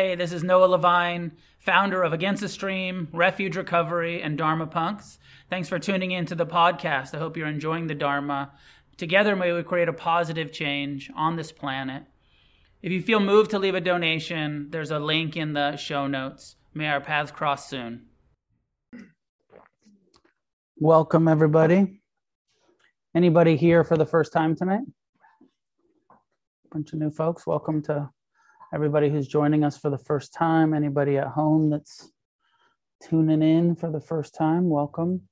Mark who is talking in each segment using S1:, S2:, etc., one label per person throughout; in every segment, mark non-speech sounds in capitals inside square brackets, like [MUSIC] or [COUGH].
S1: Hey, this is Noah Levine, founder of Against the Stream, Refuge Recovery, and Dharma Punks. Thanks for tuning in to the podcast. I hope you're enjoying the Dharma. Together, may we create a positive change on this planet. If you feel moved to leave a donation, there's a link in the show notes. May our paths cross soon. Welcome, everybody. Anybody here for the first time tonight? Bunch of new folks. Welcome to everybody who's joining us for the first time, anybody at home that's tuning in for the first time, welcome.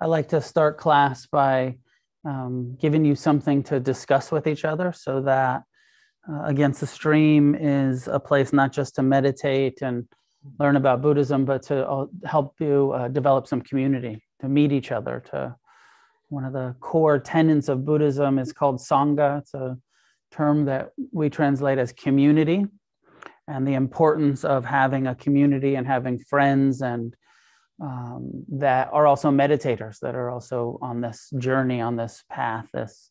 S1: I like to start class by um, giving you something to discuss with each other so that uh, Against the Stream is a place not just to meditate and learn about Buddhism, but to uh, help you uh, develop some community, to meet each other, to one of the core tenets of Buddhism is called Sangha. It's a term that we translate as community and the importance of having a community and having friends and um, that are also meditators that are also on this journey on this path this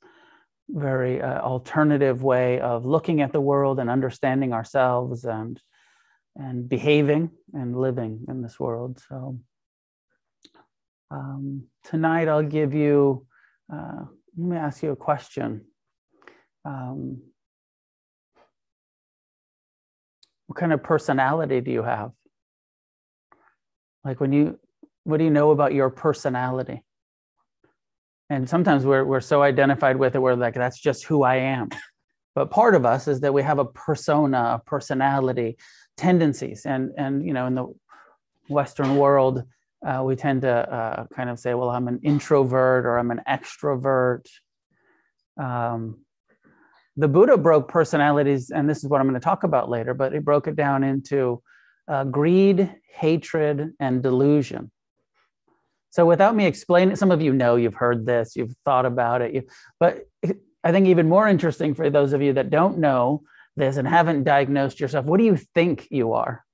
S1: very uh, alternative way of looking at the world and understanding ourselves and and behaving and living in this world so um, tonight, I'll give you, uh, let me ask you a question. Um, what kind of personality do you have? Like when you, what do you know about your personality? And sometimes we're, we're so identified with it, we're like, that's just who I am. But part of us is that we have a persona, a personality, tendencies. And, and you know, in the Western world, uh, we tend to uh, kind of say, well, I'm an introvert or I'm an extrovert. Um, the Buddha broke personalities, and this is what I'm going to talk about later, but he broke it down into uh, greed, hatred, and delusion. So, without me explaining, some of you know you've heard this, you've thought about it, you, but I think even more interesting for those of you that don't know this and haven't diagnosed yourself, what do you think you are?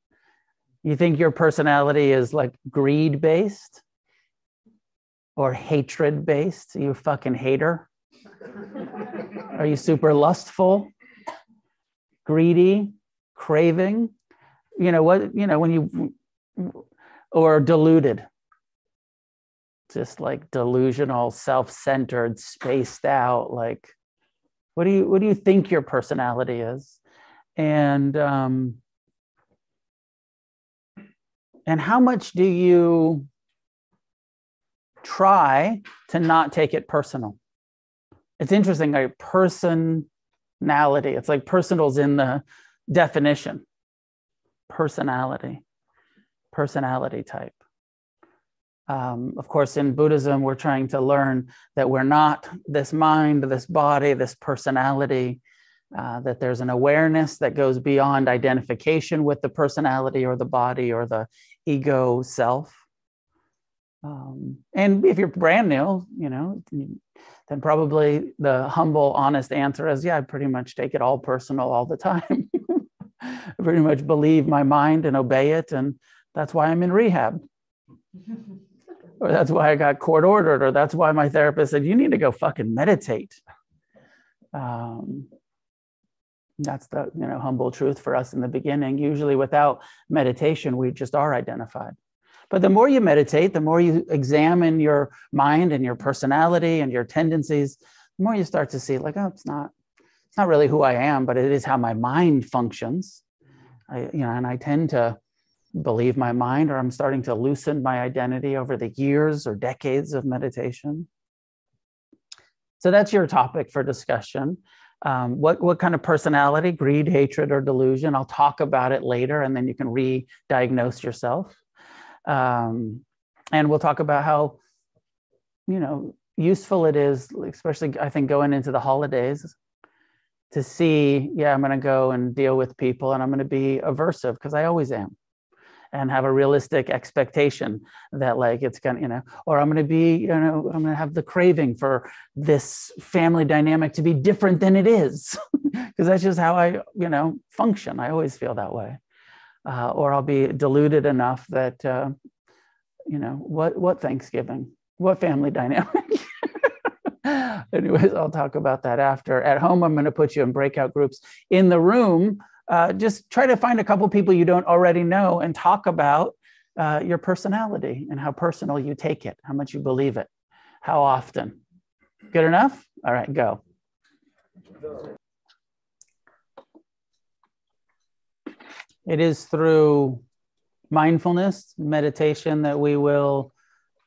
S1: You think your personality is like greed based or hatred based? You fucking hater? [LAUGHS] Are you super lustful, greedy, craving? You know what? You know, when you, or deluded, just like delusional, self centered, spaced out. Like, what do you, what do you think your personality is? And, um, and how much do you try to not take it personal? It's interesting, like personality. It's like personal's in the definition. Personality, personality type. Um, of course, in Buddhism, we're trying to learn that we're not this mind, this body, this personality, uh, that there's an awareness that goes beyond identification with the personality or the body or the ego self. Um, and if you're brand new, you know, then probably the humble, honest answer is, yeah, I pretty much take it all personal all the time. [LAUGHS] I pretty much believe my mind and obey it. And that's why I'm in rehab. [LAUGHS] or that's why I got court ordered, or that's why my therapist said, you need to go fucking meditate. Um, that's the you know humble truth for us in the beginning. Usually without meditation we just are identified. But the more you meditate the more you examine your mind and your personality and your tendencies the more you start to see like oh it's not it's not really who i am but it is how my mind functions. I you know and i tend to believe my mind or i'm starting to loosen my identity over the years or decades of meditation. So that's your topic for discussion um, what what kind of personality greed hatred or delusion? I'll talk about it later and then you can re-diagnose yourself. Um, and we'll talk about how you know useful it is especially i think going into the holidays to see yeah i'm going to go and deal with people and i'm going to be aversive because i always am and have a realistic expectation that like it's gonna you know or i'm gonna be you know i'm gonna have the craving for this family dynamic to be different than it is. [LAUGHS] Because that's just how i you know function. I always feel that way. Uh, or i'll be deluded enough that uh, you know what what thanksgiving? What family [LAUGHS] dynamic? Anyways, I'll talk about that after. At home, I'm going to put you in breakout groups. In the room, uh, just try to find a couple people you don't already know and talk about uh, your personality and how personal you take it, how much you believe it, how often. Good enough? All right, go. It is through mindfulness, meditation, that we will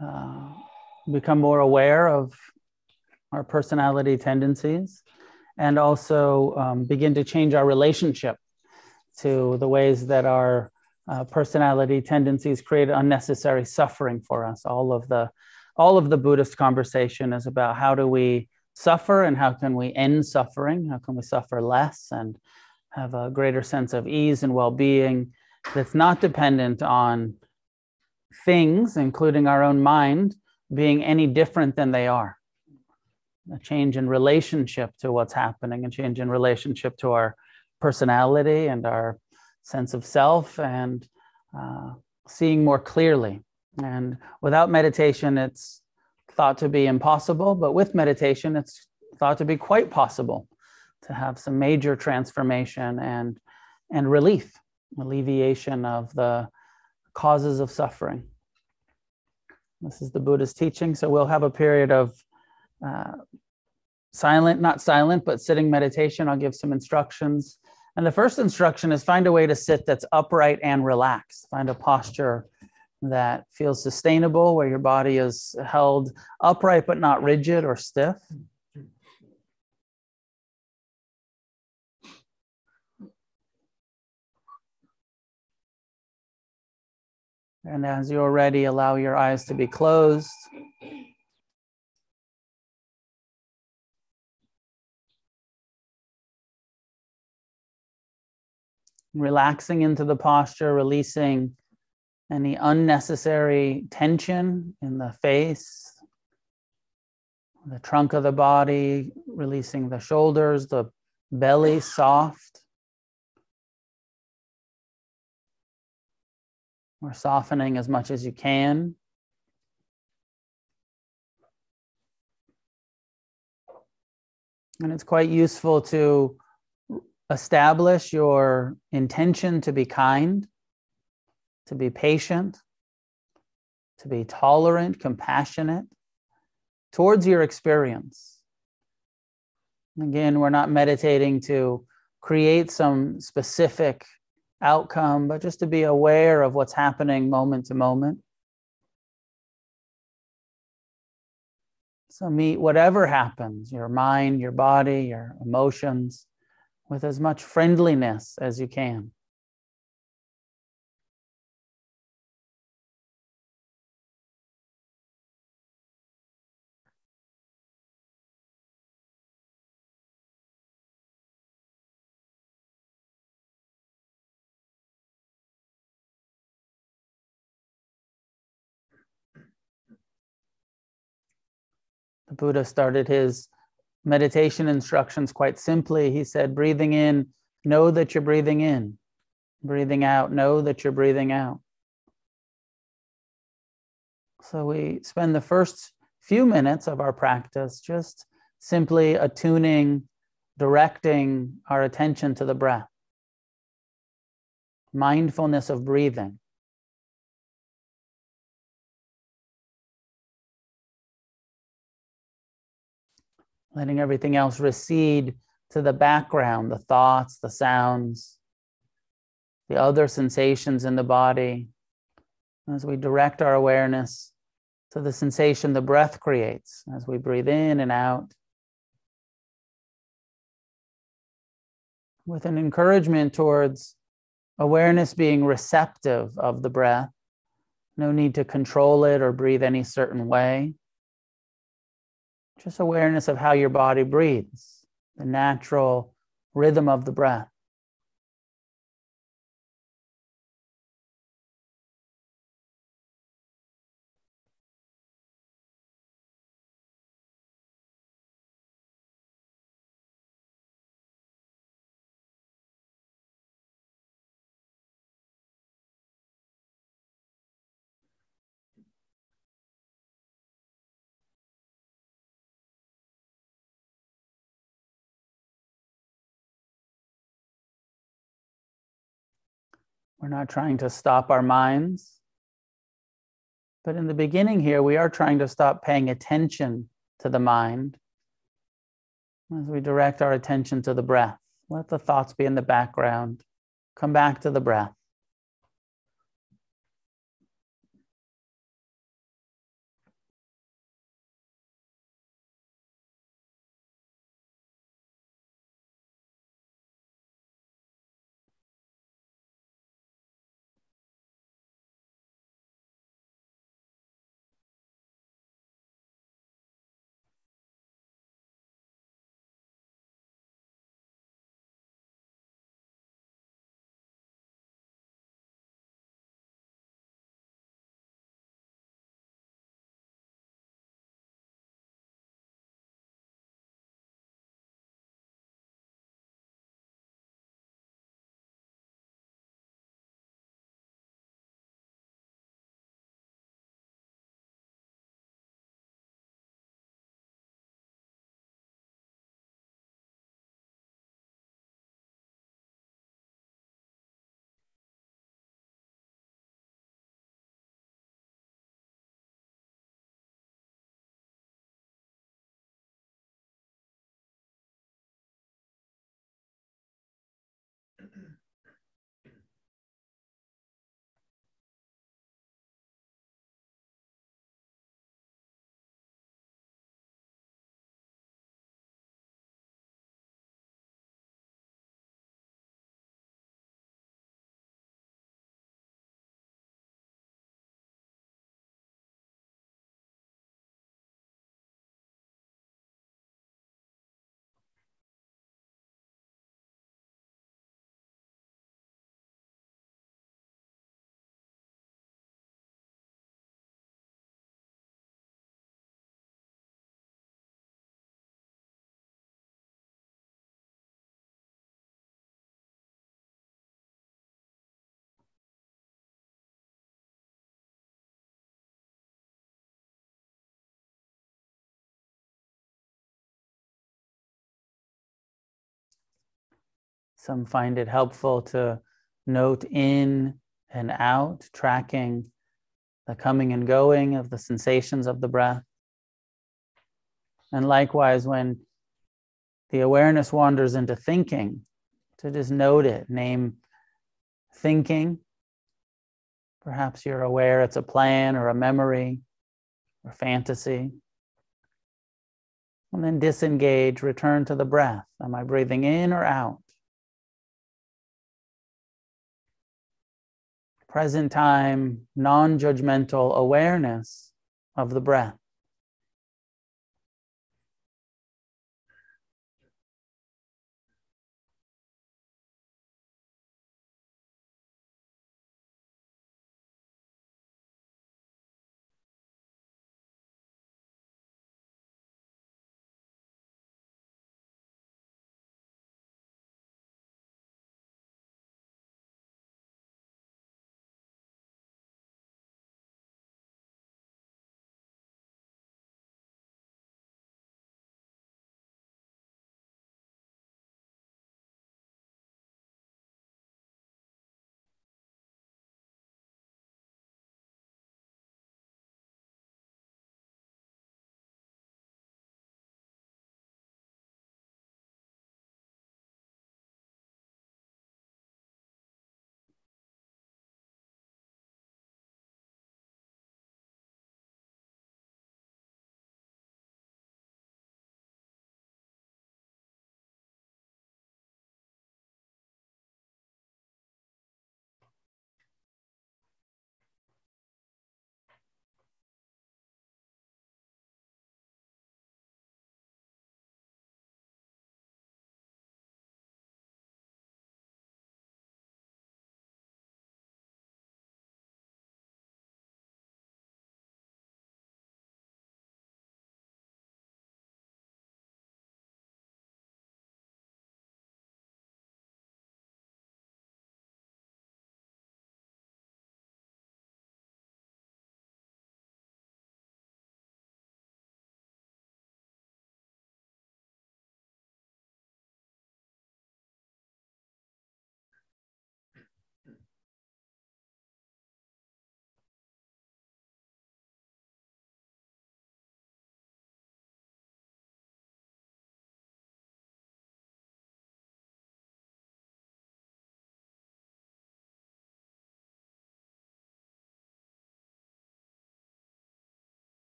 S1: uh, become more aware of our personality tendencies and also um, begin to change our relationship to the ways that our uh, personality tendencies create unnecessary suffering for us. All of the all of the Buddhist conversation is about how do we suffer and how can we end suffering? How can we suffer less and have a greater sense of ease and well-being that's not dependent on things, including our own mind, being any different than they are. A change in relationship to what's happening, a change in relationship to our personality and our sense of self, and uh, seeing more clearly. And without meditation, it's thought to be impossible, but with meditation, it's thought to be quite possible to have some major transformation and, and relief, alleviation of the causes of suffering. This is the Buddha's teaching. So we'll have a period of uh, silent, not silent, but sitting meditation. I'll give some instructions. And the first instruction is find a way to sit that's upright and relaxed. Find a posture that feels sustainable, where your body is held upright but not rigid or stiff. And as you're ready, allow your eyes to be closed. Relaxing into the posture, releasing any unnecessary tension in the face, the trunk of the body, releasing the shoulders, the belly soft. or softening as much as you can. And it's quite useful to establish your intention to be kind, to be patient, to be tolerant, compassionate towards your experience. Again, we're not meditating to create some specific outcome, but just to be aware of what's happening moment to moment. So meet whatever happens, your mind, your body, your emotions, with as much friendliness as you can. The Buddha started his meditation instructions quite simply. He said, breathing in, know that you're breathing in. Breathing out, know that you're breathing out. So we spend the first few minutes of our practice just simply attuning, directing our attention to the breath. Mindfulness of breathing. Letting everything else recede to the background the thoughts, the sounds, the other sensations in the body. As we direct our awareness to the sensation the breath creates as we breathe in and out. With an encouragement towards awareness being receptive of the breath, no need to control it or breathe any certain way. Just awareness of how your body breathes, the natural rhythm of the breath. We're not trying to stop our minds. But in the beginning here, we are trying to stop paying attention to the mind as we direct our attention to the breath. Let the thoughts be in the background. Come back to the breath. Some find it helpful to note in and out, tracking the coming and going of the sensations of the breath. And likewise, when the awareness wanders into thinking, to just note it, name thinking. Perhaps you're aware it's a plan or a memory or fantasy. And then disengage, return to the breath. Am I breathing in or out? Present time, non judgmental awareness of the breath.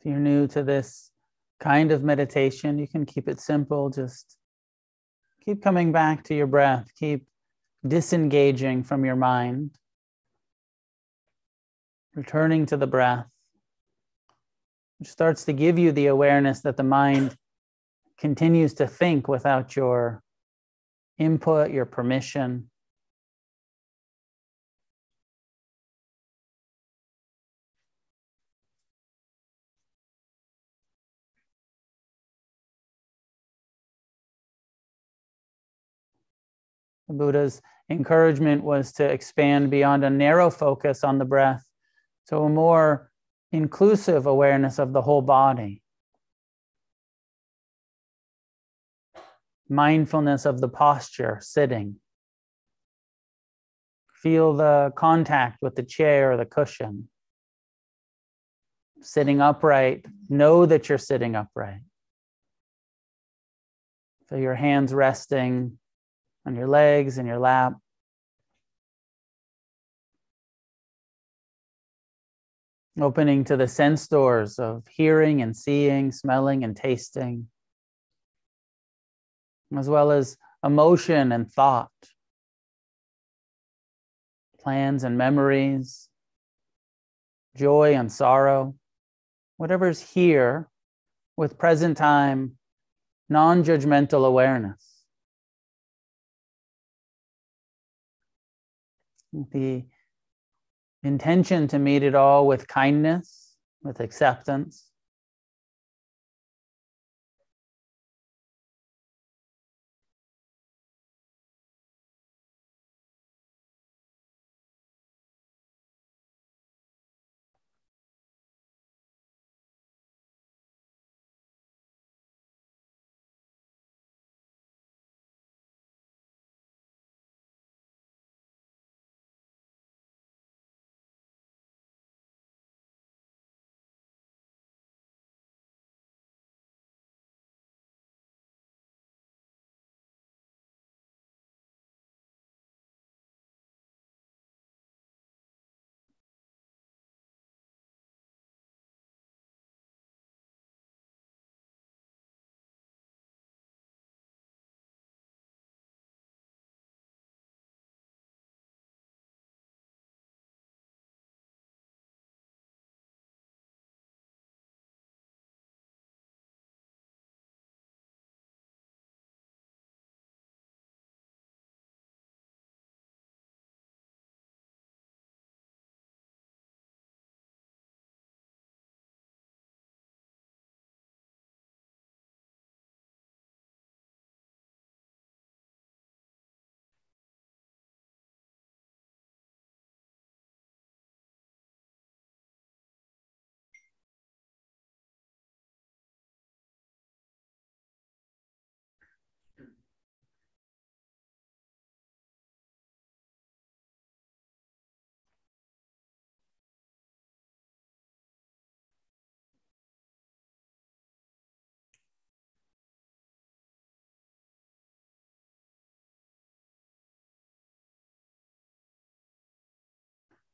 S1: If you're new to this kind of meditation, you can keep it simple. Just keep coming back to your breath. Keep disengaging from your mind, returning to the breath, which starts to give you the awareness that the mind continues to think without your input, your permission. The Buddha's encouragement was to expand beyond a narrow focus on the breath to a more inclusive awareness of the whole body. Mindfulness of the posture, sitting. Feel the contact with the chair or the cushion. Sitting upright, know that you're sitting upright. Feel your hands resting on your legs and your lap. Opening to the sense doors of hearing and seeing, smelling and tasting, as well as emotion and thought, plans and memories, joy and sorrow, whatever's here with present time, non judgmental awareness. The intention to meet it all with kindness, with acceptance.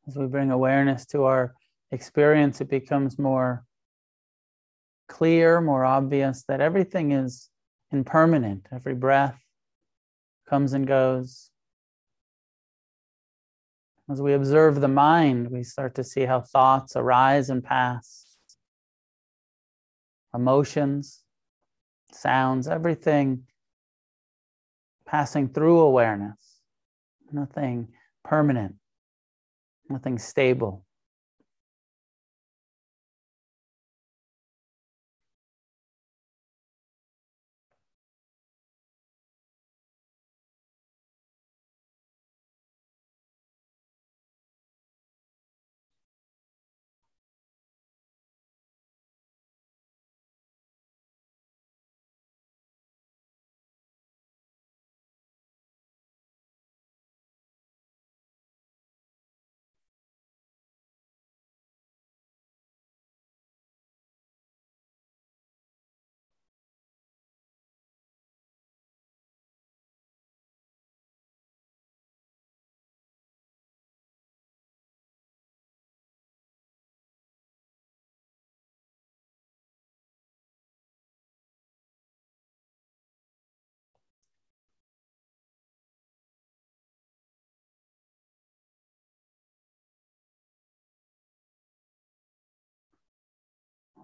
S1: As we bring awareness to our experience, it becomes more clear, more obvious that everything is impermanent. Every breath comes and goes. As we observe the mind, we start to see how thoughts arise and pass, emotions, sounds, everything passing through awareness, nothing permanent nothing stable.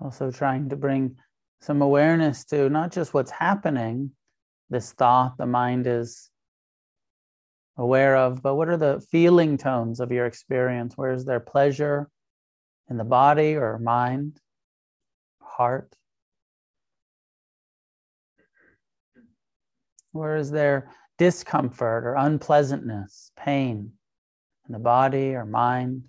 S1: Also, trying to bring some awareness to not just what's happening, this thought the mind is aware of, but what are the feeling tones of your experience? Where is there pleasure in the body or mind, heart? Where is there discomfort or unpleasantness, pain in the body or mind?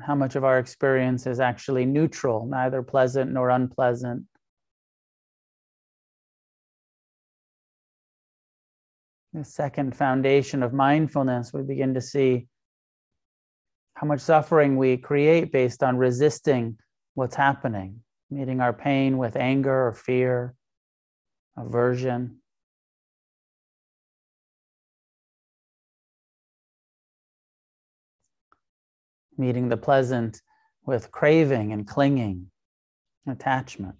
S1: How much of our experience is actually neutral, neither pleasant nor unpleasant. The second foundation of mindfulness, we begin to see how much suffering we create based on resisting what's happening, meeting our pain with anger or fear, aversion. Meeting the pleasant with craving and clinging, attachment.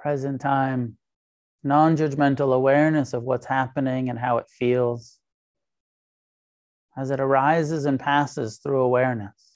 S1: Present time, non judgmental awareness of what's happening and how it feels as it arises and passes through awareness.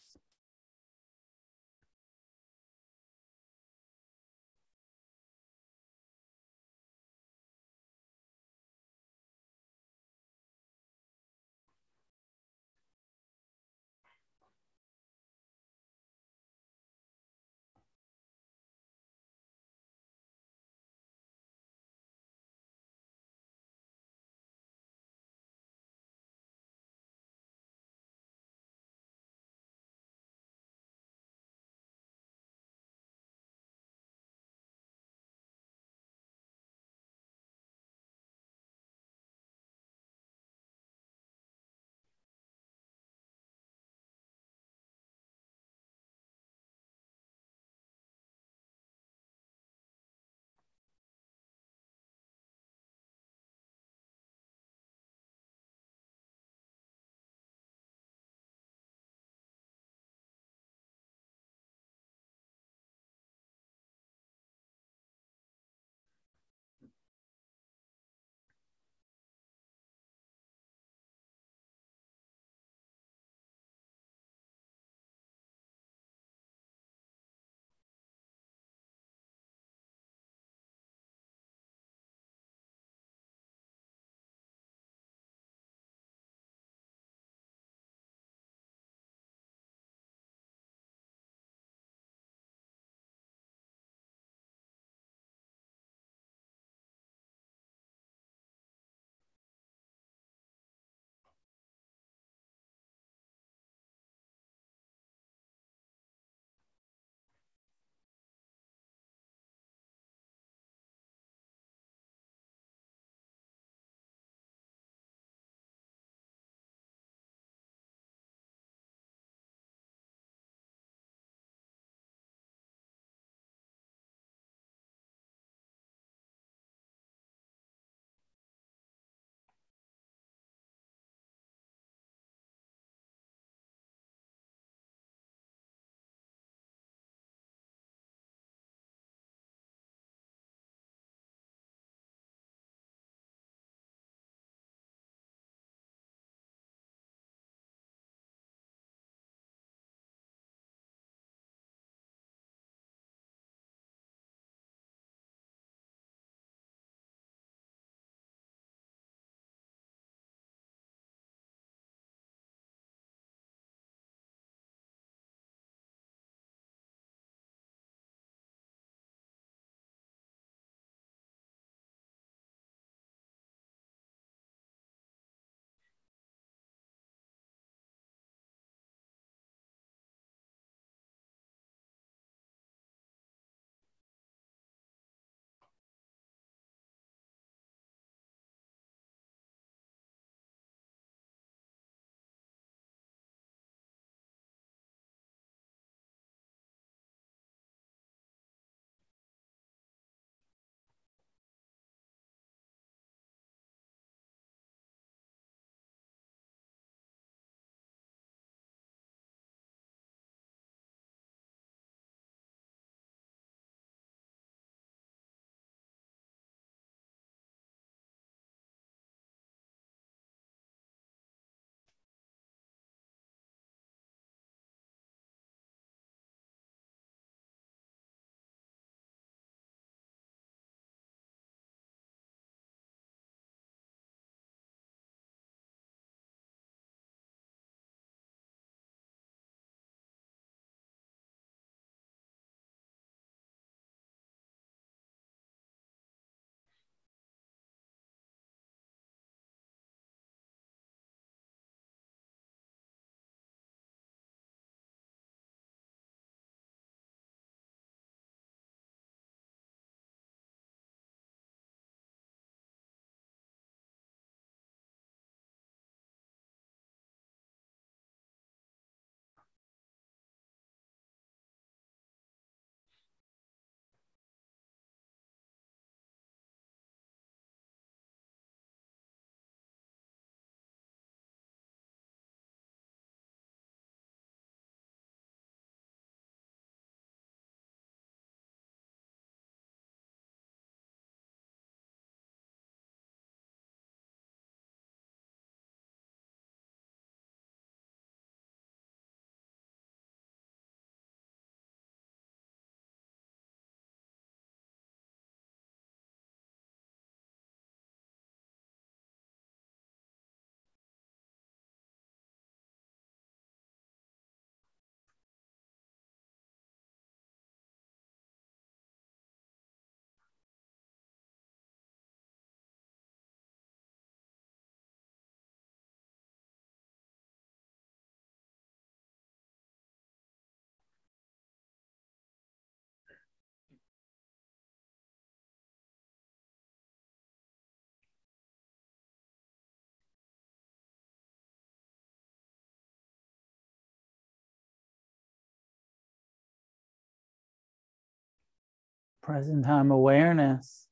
S1: Present time awareness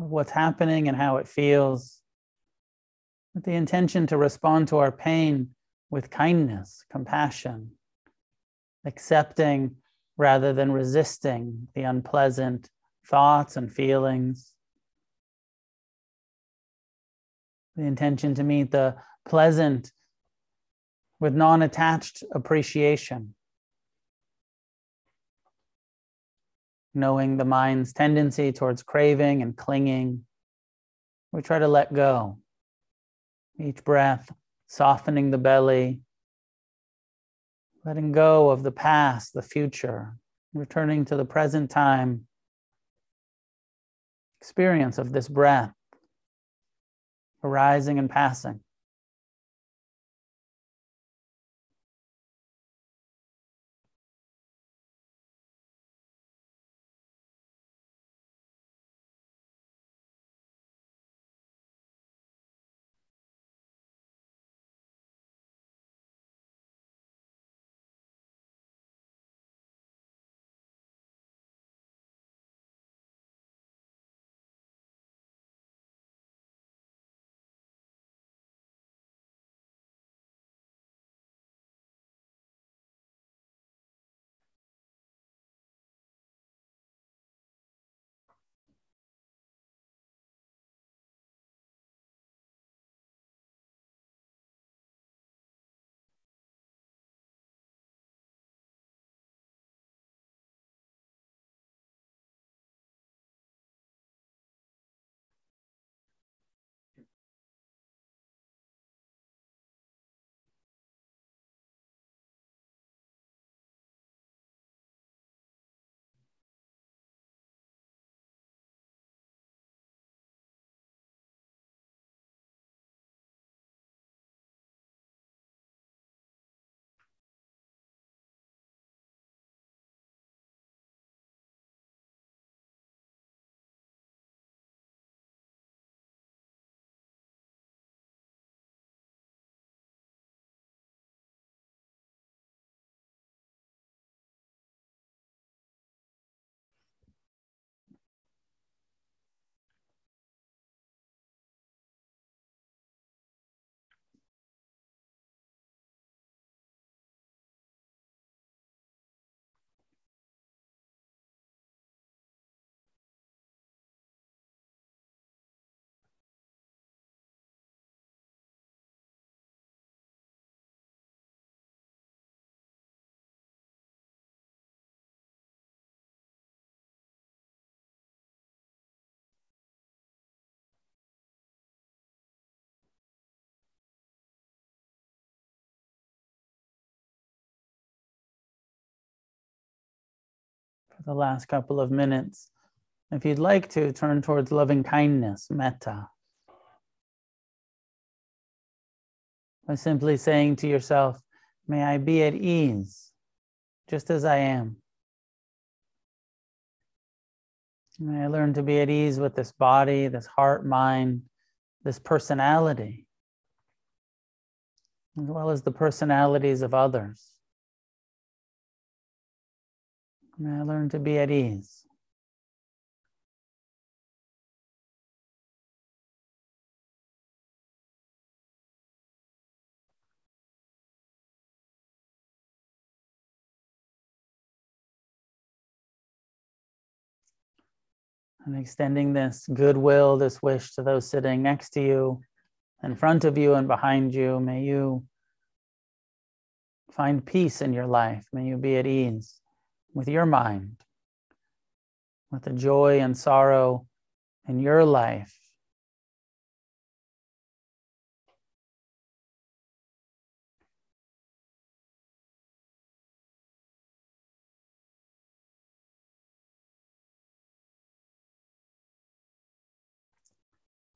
S1: of what's happening and how it feels, with the intention to respond to our pain with kindness, compassion, accepting rather than resisting the unpleasant thoughts and feelings. The intention to meet the pleasant with non attached appreciation. Knowing the mind's tendency towards craving and clinging, we try to let go. Each breath, softening the belly, letting go of the past, the future, returning to the present time experience of this breath arising and passing. For the last couple of minutes. If you'd like to, turn towards loving kindness, metta. By simply saying to yourself, May I be at ease, just as I am. May I learn to be at ease with this body, this heart, mind, this personality, as well as the personalities of others. May I learn to be at ease. And extending this goodwill, this wish to those sitting next to you, in front of you, and behind you. May you find peace in your life. May you be at ease with your mind, with the joy and sorrow in your life.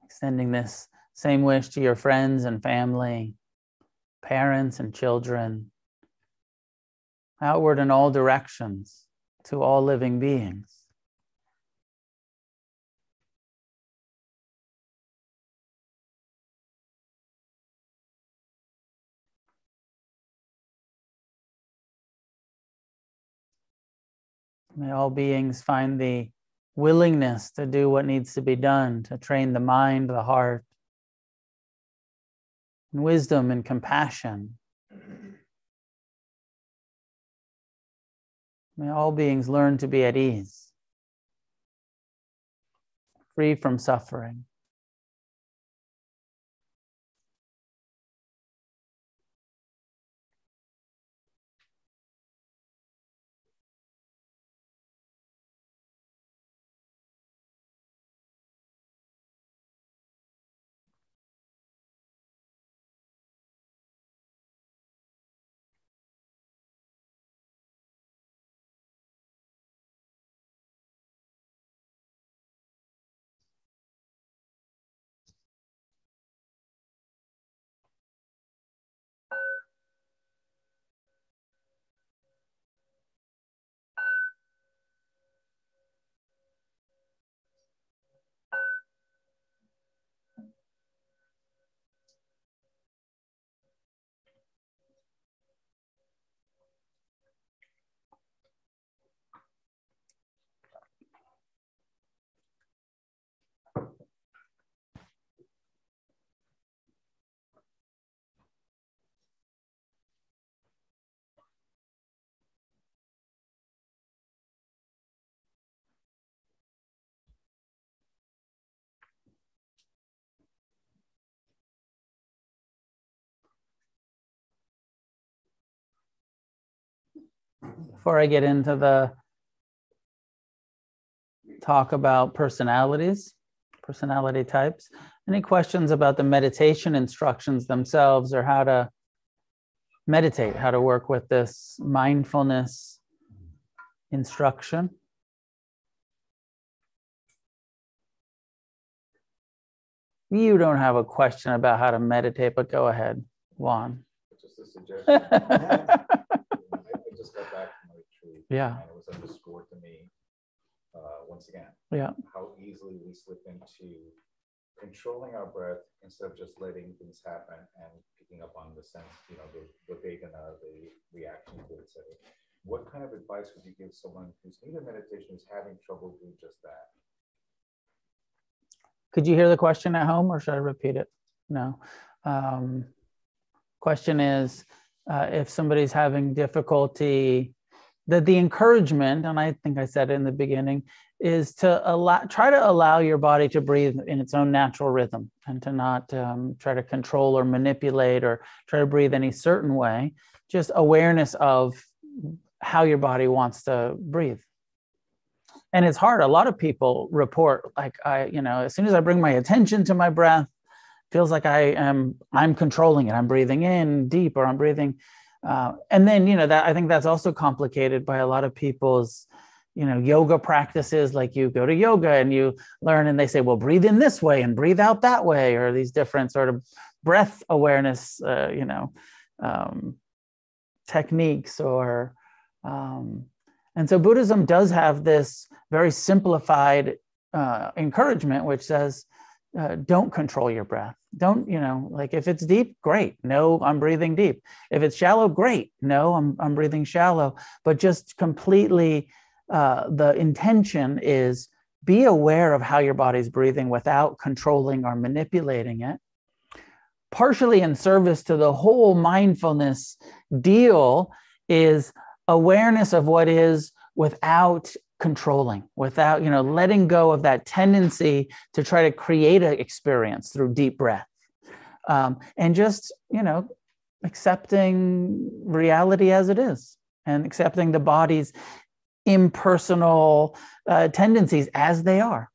S1: Extending this same wish to your friends and family, parents and children, outward in all directions to all living beings. May all beings find the willingness to do what needs to be done to train the mind, the heart, and wisdom and compassion. May all beings learn to be at ease, free from suffering. Before I get into the talk about personalities, personality types, any questions about the meditation instructions themselves or how to meditate, how to work with this mindfulness instruction? You don't have a question about how to meditate, but go ahead, Juan.
S2: Just a suggestion. [LAUGHS] just got back from a retreat.
S1: Yeah.
S2: And it was underscored to me uh, once again.
S1: Yeah.
S2: How easily we slip into controlling our breath instead of just letting things happen and picking up on the sense, you know, the, the vedana, the reaction to it, etc. What kind of advice would you give someone who's new to meditation who's having trouble doing just that?
S1: Could you hear the question at home or should I repeat it? No. Um, question is uh, if somebody's having difficulty that the encouragement and i think i said it in the beginning is to allow try to allow your body to breathe in its own natural rhythm and to not um, try to control or manipulate or try to breathe any certain way. Just awareness of how your body wants to breathe. And it's hard. A lot of people report like i you know as soon as i bring my attention to my breath feels like I am I'm controlling it. I'm breathing in deep or I'm breathing. Uh, and then you know that I think that's also complicated by a lot of people's you know yoga practices like you go to yoga and you learn and they say well breathe in this way and breathe out that way or these different sort of breath awareness uh, you know um, techniques or um, and so buddhism does have this very simplified uh, encouragement which says uh, don't control your breath. Don't, you know, like if it's deep, great. No, I'm breathing deep. If it's shallow, great. No, I'm, I'm breathing shallow. But just completely, uh, the intention is be aware of how your body's breathing without controlling or manipulating it. Partially in service to the whole mindfulness deal is awareness of what is without controlling without you know letting go of that tendency to try to create an experience through deep breath. Um, and just you know accepting reality as it is and accepting the body's impersonal uh, tendencies as they are.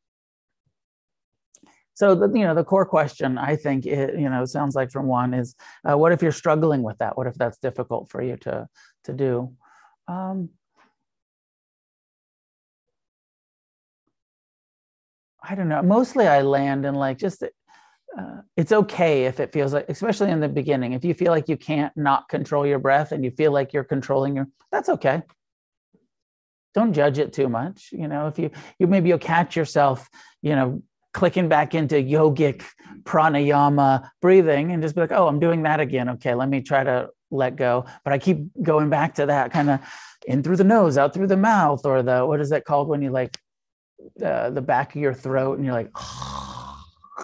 S1: So the you know the core question i think it, you know sounds like from Juan is uh, what if you're struggling with that? What if that's difficult for you to to do? Um, I don't know. Mostly I land in like just uh, it's okay if it feels like, especially in the beginning, if you feel like you can't not control your breath and you feel like you're controlling your, that's okay. Don't judge it too much. You know, if you, you maybe you'll catch yourself, you know, clicking back into yogic pranayama breathing and just be like, oh, I'm doing that again. Okay, let me try to let go. But I keep going back to that kind of in through the nose, out through the mouth, or the what is that called when you like uh, the back of your throat and you're like,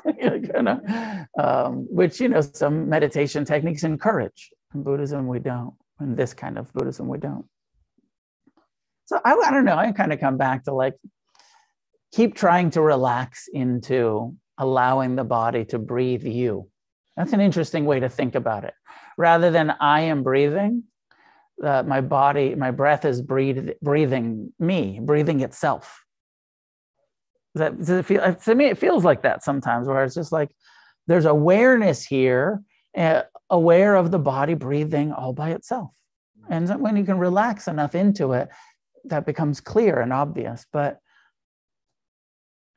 S1: [LAUGHS] you um, which you know some meditation techniques encourage. In Buddhism, we don't. In this kind of Buddhism, we don't. So I, I don't know. I kind of come back to like keep trying to relax into allowing the body to breathe you. That's an interesting way to think about it. Rather than I am breathing, uh, my body, my breath is breathe, breathing me, breathing itself. Does that, does it feel, to me, it feels like that sometimes, where it's just like there's awareness here, uh, aware of the body breathing all by itself. And when you can relax enough into it, that becomes clear and obvious. But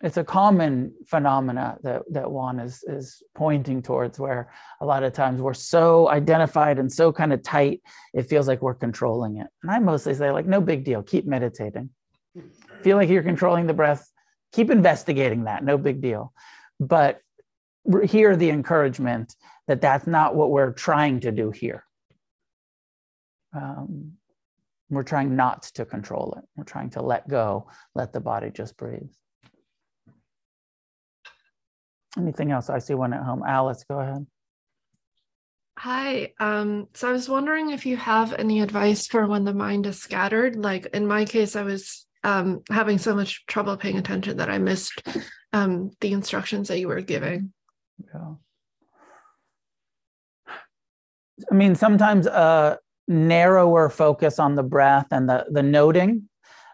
S1: it's a common phenomena that, that Juan is, is pointing towards where a lot of times we're so identified and so kind of tight, it feels like we're controlling it. And I mostly say, like, no big deal, keep meditating. Feel like you're controlling the breath, keep investigating that, no big deal. But hear the encouragement that that's not what we're trying to do here. Um, we're trying not to control it. We're trying to let go, let the body just breathe. Anything else? I see one at home. Alice, go ahead.
S3: Hi. Um, so I was wondering if you have any advice for when the mind is scattered. Like in my case, I was um, having so much trouble paying attention that I missed um, the instructions that you were giving. Yeah.
S1: I mean, sometimes a narrower focus on the breath and the, the noting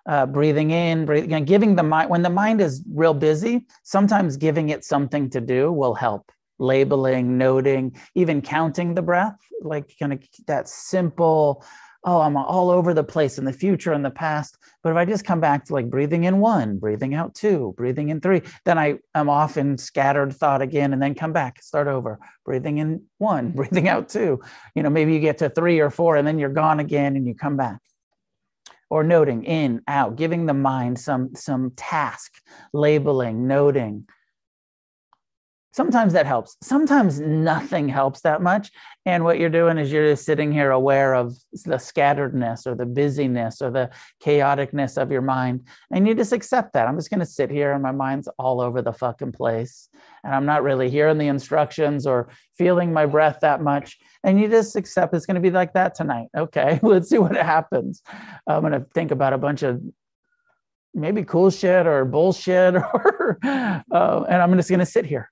S1: uh, breathing in, breathing, you know, giving the mind, when the mind is real busy, sometimes giving it something to do will help. Labeling, noting, even counting the breath, like kind of that simple, oh, I'm all over the place in the future and the past. But if I just come back to like breathing in one, breathing out two, breathing in three, then I am off in scattered thought again and then come back, start over, breathing in one, [LAUGHS] breathing out two. You know, maybe you get to three or four and then you're gone again and you come back or noting in out giving the mind some some task labeling noting sometimes that helps. Sometimes nothing helps that much. And what you're doing is you're just sitting here aware of the scatteredness or the busyness or the chaoticness of your mind and you just accept that. I'm just going to sit here and my mind's all over the fucking place and i'm not really hearing the instructions or feeling my breath that much and you just accept it's going to be like that tonight. Okay [LAUGHS] let's see what happens. I'm going to think about a bunch of maybe cool shit or bullshit [LAUGHS] or uh, and i'm just going to sit here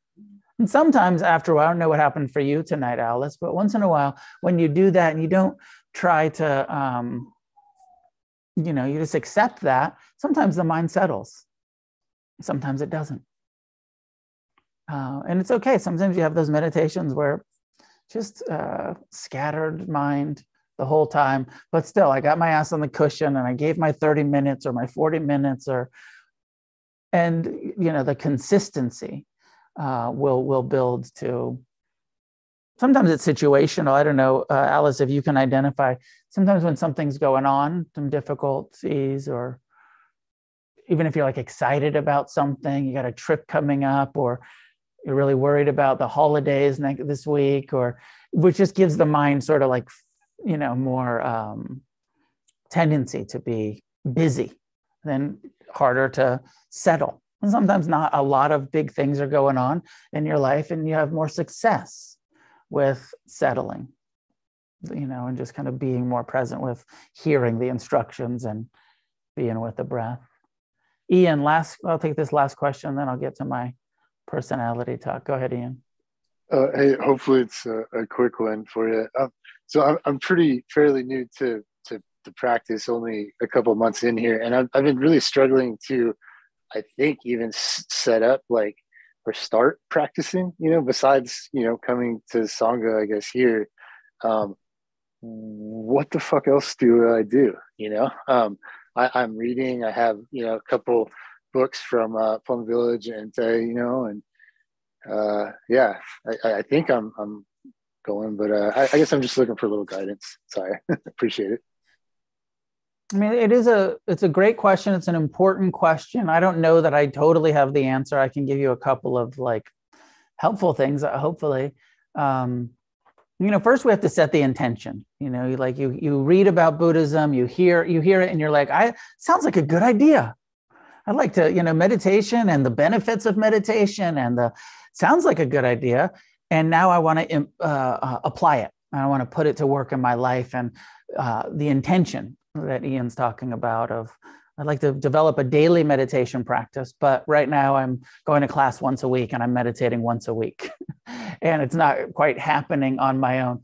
S1: and sometimes after a while, I don't know what happened for you tonight, Alice, but once in a while, when you do that and you don't try to, um, you know, you just accept that, sometimes the mind settles. Sometimes it doesn't. Uh, and it's okay. Sometimes you have those meditations where just uh, scattered mind the whole time, but still, I got my ass on the cushion and I gave my 30 minutes or my 40 minutes or, and, you know, the consistency uh, will will build to sometimes it's situational. I don't know uh, alice if you can identify sometimes when something's going on some difficulties or even if you're like excited about something you got a trip coming up or you're really worried about the holidays next this week or which just gives the mind sort of like you know more um, tendency to be busy then harder to settle and sometimes not a lot of big things are going on in your life, and you have more success with settling, you know, and just kind of being more present with hearing the instructions and being with the breath. Ian, last, I'll take this last question, then I'll get to my personality talk. Go ahead, Ian.
S4: Uh, hey, hopefully it's a, a, quick one for you. Um, so I'm, I'm pretty fairly new to, to, to practice, only a couple months in here, and I've, I've been really struggling to I think even set up like or start practicing, you know, besides, you know, coming to Sangha, I guess here, um, what the fuck else do I do? You know, um, I, am reading, I have, you know, a couple books from, uh, Plum Village and, uh, you know, and, uh, yeah, I, I think I'm, I'm going, but, uh, I, I guess I'm just looking for a little guidance. Sorry. [LAUGHS] Appreciate it.
S1: I mean, it is a it's a great question. It's an important question. I don't know that I totally have the answer. I can give you a couple of like helpful things, uh, hopefully. Um, you know first we have to set the intention you know you like you you read about buddhism you hear you hear it and you're like i sounds like a good idea i'd like to you know meditation and the benefits of meditation and the sounds like a good idea and now i want to uh, uh, apply it i want to put it to work in my life and uh, the intention that ian's talking about of I'd like to develop a daily meditation practice, but right now I'm going to class once a week and I'm meditating once a week. [LAUGHS] and it's not quite happening on my own.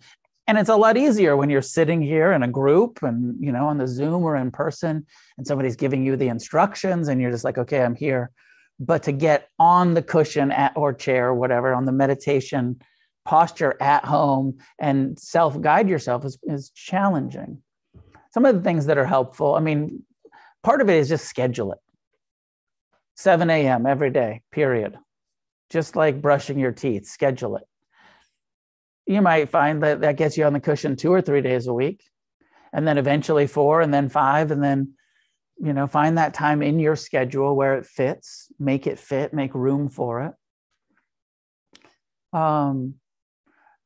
S1: And it's a lot easier when you're sitting here in a group and, you know, on the Zoom or in person and somebody's giving you the instructions and you're just like, okay, I'm here. But to get on the cushion at, or chair or whatever on the meditation posture at home and self guide yourself is, is challenging. Some of the things that are helpful, I mean, part of it is just schedule it 7 a.m. every day, period. Just like brushing your teeth, schedule it. You might find that that gets you on the cushion two or three days a week, and then eventually four, and then five, and then you know find that time in your schedule where it fits make it fit make room for it um,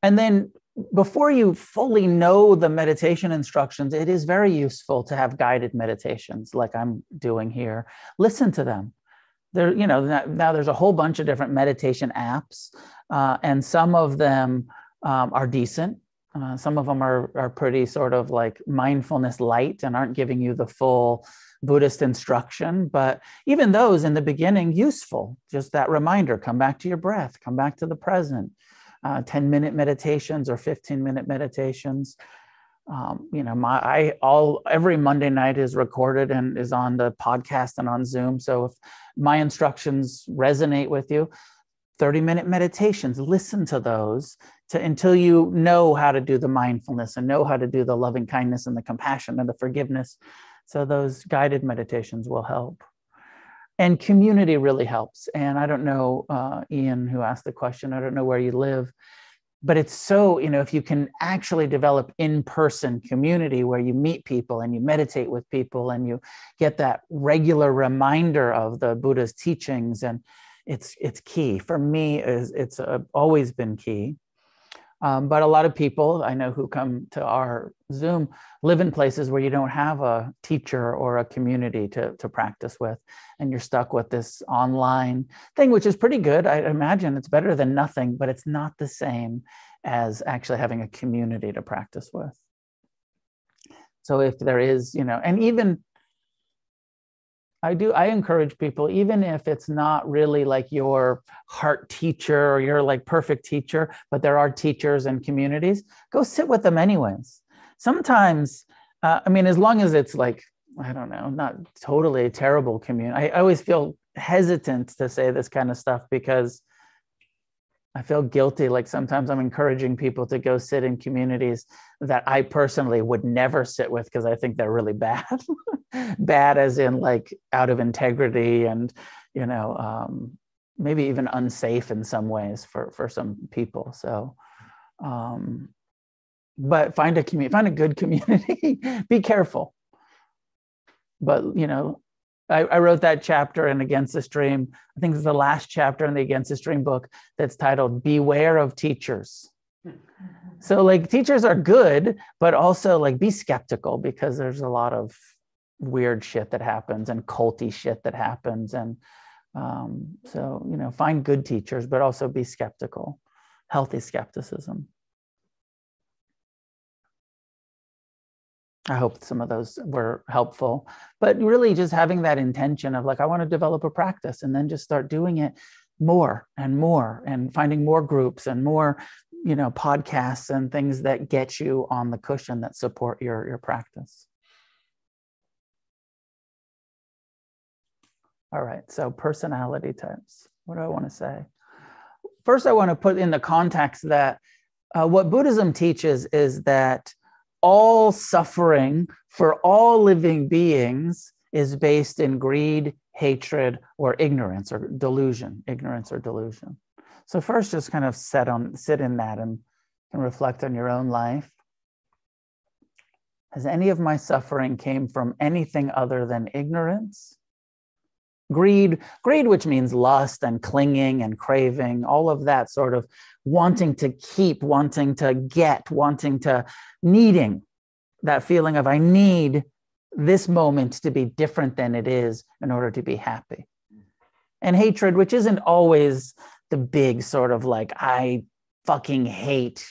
S1: and then before you fully know the meditation instructions, it is very useful to have guided meditations like I'm doing here. Listen to them. There, you know, now there's a whole bunch of different meditation apps, uh, and some of them um, are decent. Uh, some of them are are pretty sort of like mindfulness light and aren't giving you the full Buddhist instruction. But even those in the beginning, useful. Just that reminder: come back to your breath, come back to the present uh, 10 minute meditations or 15 minute meditations. Um, you know, my I all every Monday night is recorded and is on the podcast and on Zoom. So if my instructions resonate with you, 30 minute meditations, listen to those to until you know how to do the mindfulness and know how to do the loving kindness and the compassion and the forgiveness. So those guided meditations will help and community really helps. And I don't know, uh, Ian, who asked the question, I don't know where you live, but it's so, you know, if you can actually develop in person community where you meet people and you meditate with people and you get that regular reminder of the Buddha's teachings, and it's it's key for me. Is it's uh, always been key. Um, but a lot of people I know who come to our Zoom live in places where you don't have a teacher or a community to, to practice with, and you're stuck with this online thing, which is pretty good. I imagine it's better than nothing, but it's not the same as actually having a community to practice with. So if there is, you know, and even I do, I encourage people, even if it's not really like your heart teacher or your like perfect teacher, but there are teachers and communities, go sit with them anyways. Sometimes, uh, I mean, as long as it's like, I don't know, not totally a terrible community. I, I always feel hesitant to say this kind of stuff because I feel guilty. Like sometimes I'm encouraging people to go sit in communities that I personally would never sit with because I think they're really [LAUGHS] bad. Bad as in like out of integrity and, you know, um, maybe even unsafe in some ways for, for some people. So, um, but find a community, find a good community. [LAUGHS] Be careful. But, you know, I, I, wrote that chapter in Against the Stream. I think it's the last chapter in the Against the Stream book that's titled Beware of Teachers. So, like, teachers are good, but also, like, be skeptical because there's a lot of weird shit that happens and culty shit that happens. And um, so, you know, find good teachers, but also be skeptical, healthy skepticism. I hope some of those were helpful. But really, just having that intention of like, I want to develop a practice and then just start doing it more and more and finding more groups and more, you know, podcasts and things that get you on the cushion that support your, your practice. All right, so personality types. What do I want to say? First, I want to put in the context that uh, what Buddhism teaches is that all suffering for all living beings is based in greed, hatred, or ignorance or delusion, ignorance or delusion. So first just kind of set on sit in that and, and reflect on your own life. Has any of my suffering came from anything other than ignorance, greed greed which means lust and clinging and craving all of that sort of wanting to keep wanting to get wanting to needing that feeling of i need this moment to be different than it is in order to be happy. And hatred which isn't always the big sort of like i fucking hate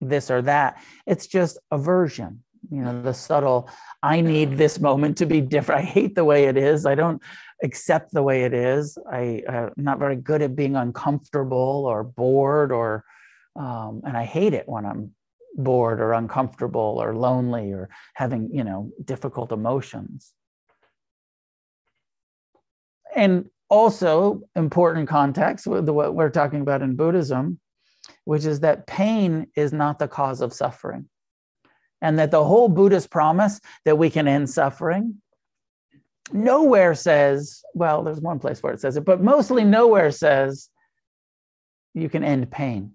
S1: this or that. It's just aversion you know the subtle i need this moment to be different. I hate the way it is. I don't accept the way it is. I, i'm uh, not very good at being uncomfortable or bored or um, and i hate it when i'm bored or uncomfortable or lonely or having you know difficult emotions. And also important context with what we're talking about in buddhism which is that pain is not the cause of suffering. And that the whole Buddhist promise that we can end suffering nowhere says, well, there's one place where it says it, but mostly nowhere says you can end pain.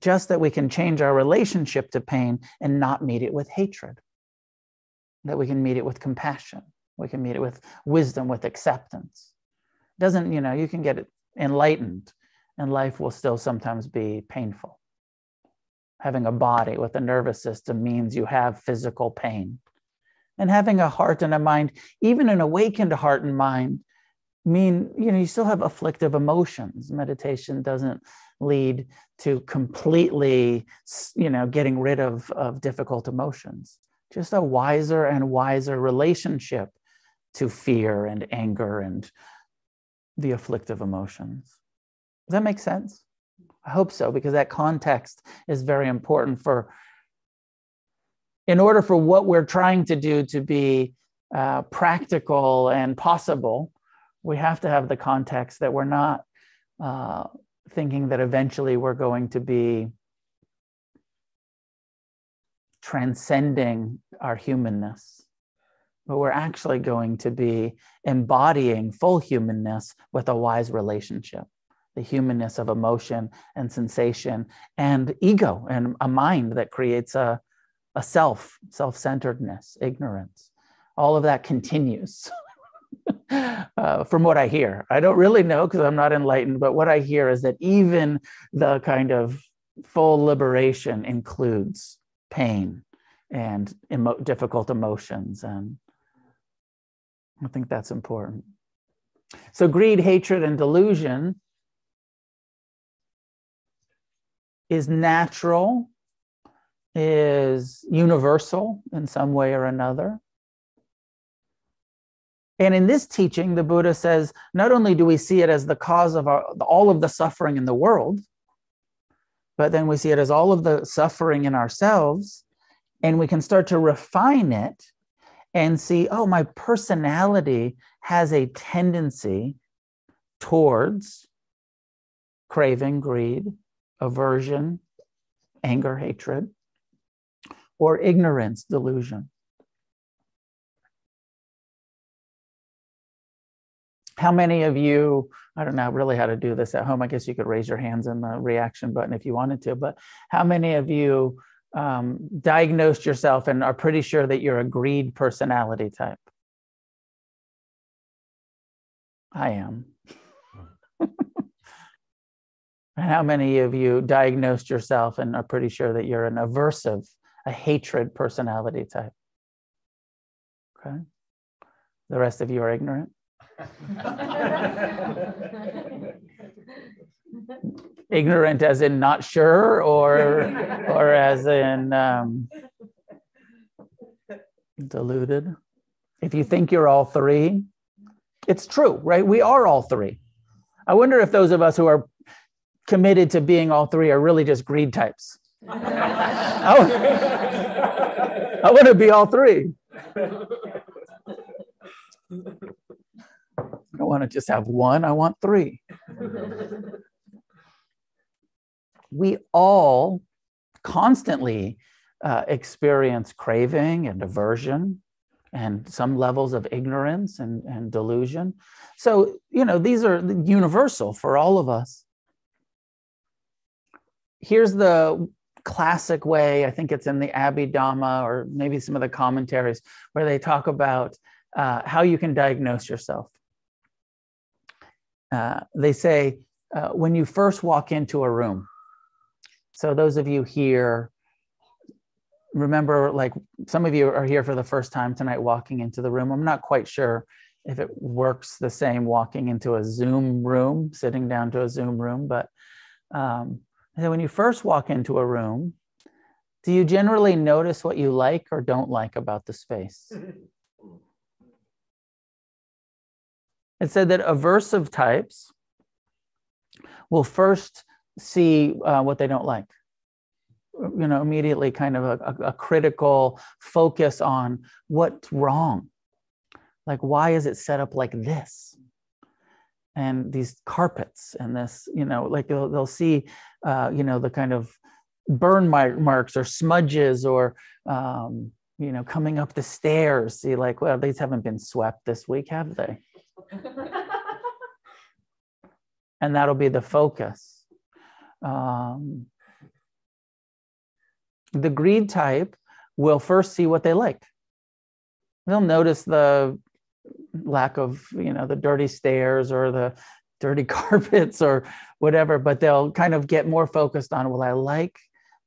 S1: Just that we can change our relationship to pain and not meet it with hatred, that we can meet it with compassion, we can meet it with wisdom, with acceptance. Doesn't, you know, you can get it enlightened and life will still sometimes be painful having a body with a nervous system means you have physical pain. And having a heart and a mind, even an awakened heart and mind, mean, you know, you still have afflictive emotions. Meditation doesn't lead to completely, you know, getting rid of, of difficult emotions. Just a wiser and wiser relationship to fear and anger and the afflictive emotions. Does that make sense? I hope so, because that context is very important for, in order for what we're trying to do to be uh, practical and possible, we have to have the context that we're not uh, thinking that eventually we're going to be transcending our humanness, but we're actually going to be embodying full humanness with a wise relationship the humanness of emotion and sensation and ego and a mind that creates a, a self, self centeredness, ignorance. All of that continues. [LAUGHS] uh, from what I hear, I don't really know because I'm not enlightened, but what I hear is that even the kind of full liberation includes pain and emo- difficult emotions. And I think that's important. So, greed, hatred, and delusion is natural, is universal in some way or another. And in this teaching, the Buddha says not only do we see it as the cause of our, all of the suffering in the world, but then we see it as all of the suffering in ourselves, and we can start to refine it and see, oh, my personality has a tendency towards craving, greed, aversion, anger, hatred, or ignorance, delusion. How many of you, I don't know really how to do this at home. I guess you could raise your hands in the reaction button if you wanted to, but how many of you um, diagnosed yourself and are pretty sure that you're a greed personality type? I am. [LAUGHS] And how many of you diagnosed yourself and are pretty sure that you're an aversive, a hatred personality type? Okay. The rest of you are ignorant. [LAUGHS] ignorant as in not sure or or as in um, deluded if you think you're all three it's true right we are all three i wonder if those of us who are committed to being all three are really just greed types. I, I want to be all three. I don't want to just have one, I want three. we all constantly uh, experience craving and aversion and some levels of ignorance and, and delusion. So, you know, these are universal for all of us here's the classic way i think it's in the abhidhamma or maybe some of the commentaries where they talk about uh, how you can diagnose yourself. Uh, they say uh, when you first walk into a room, so those of you here, remember, like some of you are here for the first time tonight walking into the room. I'm not quite sure if it works the same walking into a Zoom room, sitting down to a Zoom room, but um, when you first walk into a room, do you generally notice what you like or don't like about the space? It said that aversive types will first see uh, what they don't like. You know, immediately kind of a, a critical focus on what's wrong. Like, why is it set up like this? And these carpets and this, you know, like they'll, they'll see, uh, you know, the kind of burn marks or smudges or, um, you know, coming up the stairs. See, like, well, these haven't been swept this week, have they? [LAUGHS] and that'll be the focus. Um, the greed type will first see what they like. They'll notice the lack of, you know, the dirty stairs or the dirty [LAUGHS] carpets or whatever, but they'll kind of get more focused on, well, I like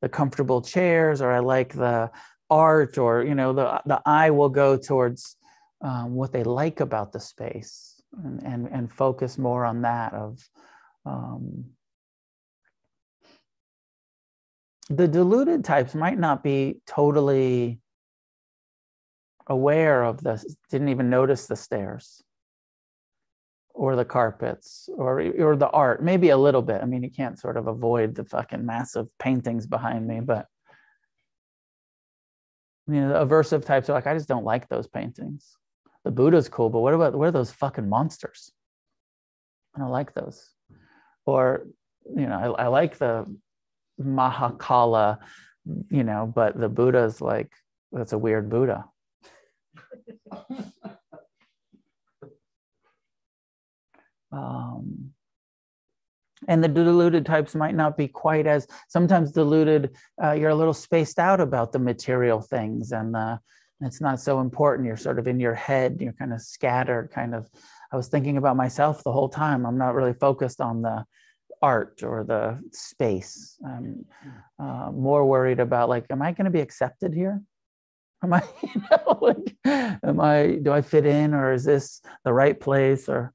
S1: the comfortable chairs or I like the art or, you know, the, the eye will go towards um, what they like about the space and, and, and focus more on that of um, the deluded types might not be totally aware of this didn't even notice the stairs or the carpets or or the art maybe a little bit. I mean you can't sort of avoid the fucking massive paintings behind me but you know the aversive types are like i just don't like those paintings. The buddha's cool but what about what are those fucking monsters? I don't like those. Or you know I, I like the mahakala you know but the buddha's like that's a weird buddha um, and the deluded types might not be quite as sometimes deluded uh, you're a little spaced out about the material things and it's not so important you're sort of in your head you're kind of scattered kind of I was thinking about myself the whole time. I'm not really focused on the art or the space. I'm uh, more worried about like, am I going to be accepted here? Am I, [LAUGHS] you know, like, am I, do I fit in or is this the right place? Or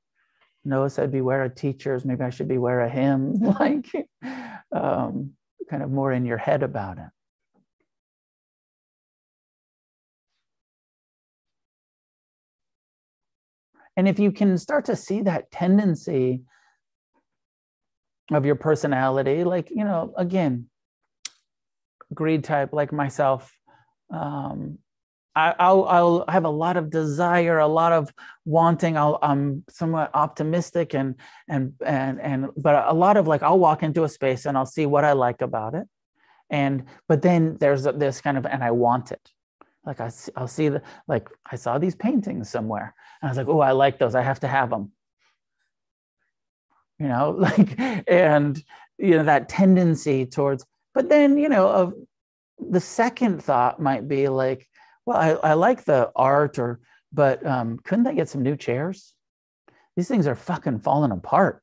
S1: Noah said, beware of teachers. Maybe I should beware of him. [LAUGHS] like, um, kind of more in your head about it. And if you can start to see that tendency of your personality, like, you know, again, greed type like myself, um, I, I'll, I'll have a lot of desire, a lot of wanting. I'll, I'm somewhat optimistic and and and and, but a lot of like I'll walk into a space and I'll see what I like about it, and but then there's this kind of and I want it, like I, I'll see the like I saw these paintings somewhere, and I was like, oh, I like those. I have to have them. You know, [LAUGHS] like and you know that tendency towards. But then you know, of the second thought might be like, well, I, I like the art, or but um, couldn't they get some new chairs? These things are fucking falling apart.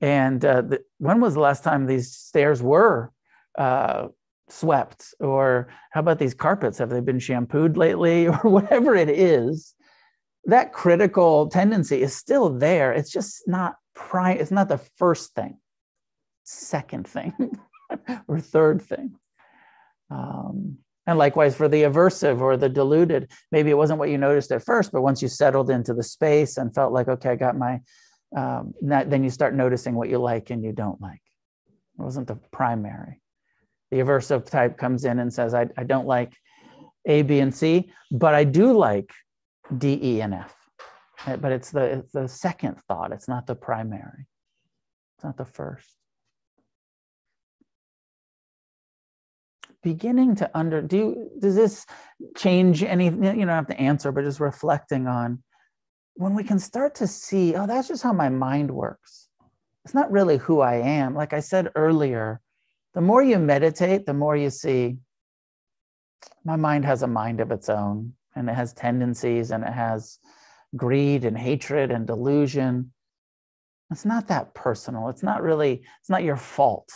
S1: And uh, the, when was the last time these stairs were uh, swept? Or how about these carpets? Have they been shampooed lately [LAUGHS] or whatever it is? That critical tendency is still there. It's just not prime it's not the first thing. Second thing [LAUGHS] or third thing um, and likewise for the aversive or the deluded maybe it wasn't what you noticed at first but once you settled into the space and felt like okay i got my um, then you start noticing what you like and you don't like it wasn't the primary the aversive type comes in and says, I, I don't like A, B, and C, but I do like D, E, and F. But it's the, it's the second thought, it's not the primary, it's not the first. Beginning to under do does this change anything? You don't have to answer, but just reflecting on when we can start to see, oh, that's just how my mind works. It's not really who I am. Like I said earlier, the more you meditate, the more you see my mind has a mind of its own. and it has tendencies and it has greed and hatred and delusion. It's not that personal. It's not really, it's not your fault.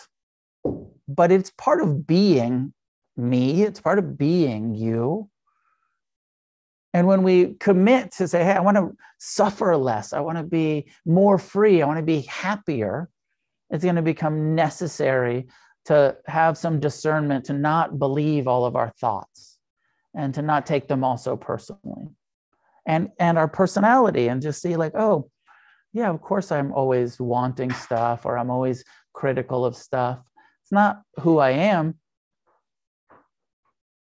S1: But it's part of being me, it's part of being you. And when we commit to say, hey, I want to suffer less, I want to be more free, I want to be happier, it's going to become necessary to have some discernment to not believe all of our thoughts and to not take them all so personally. And, and our personality, and just see, like, oh, yeah, of course, I'm always wanting stuff or I'm always critical of stuff. It's not who I am,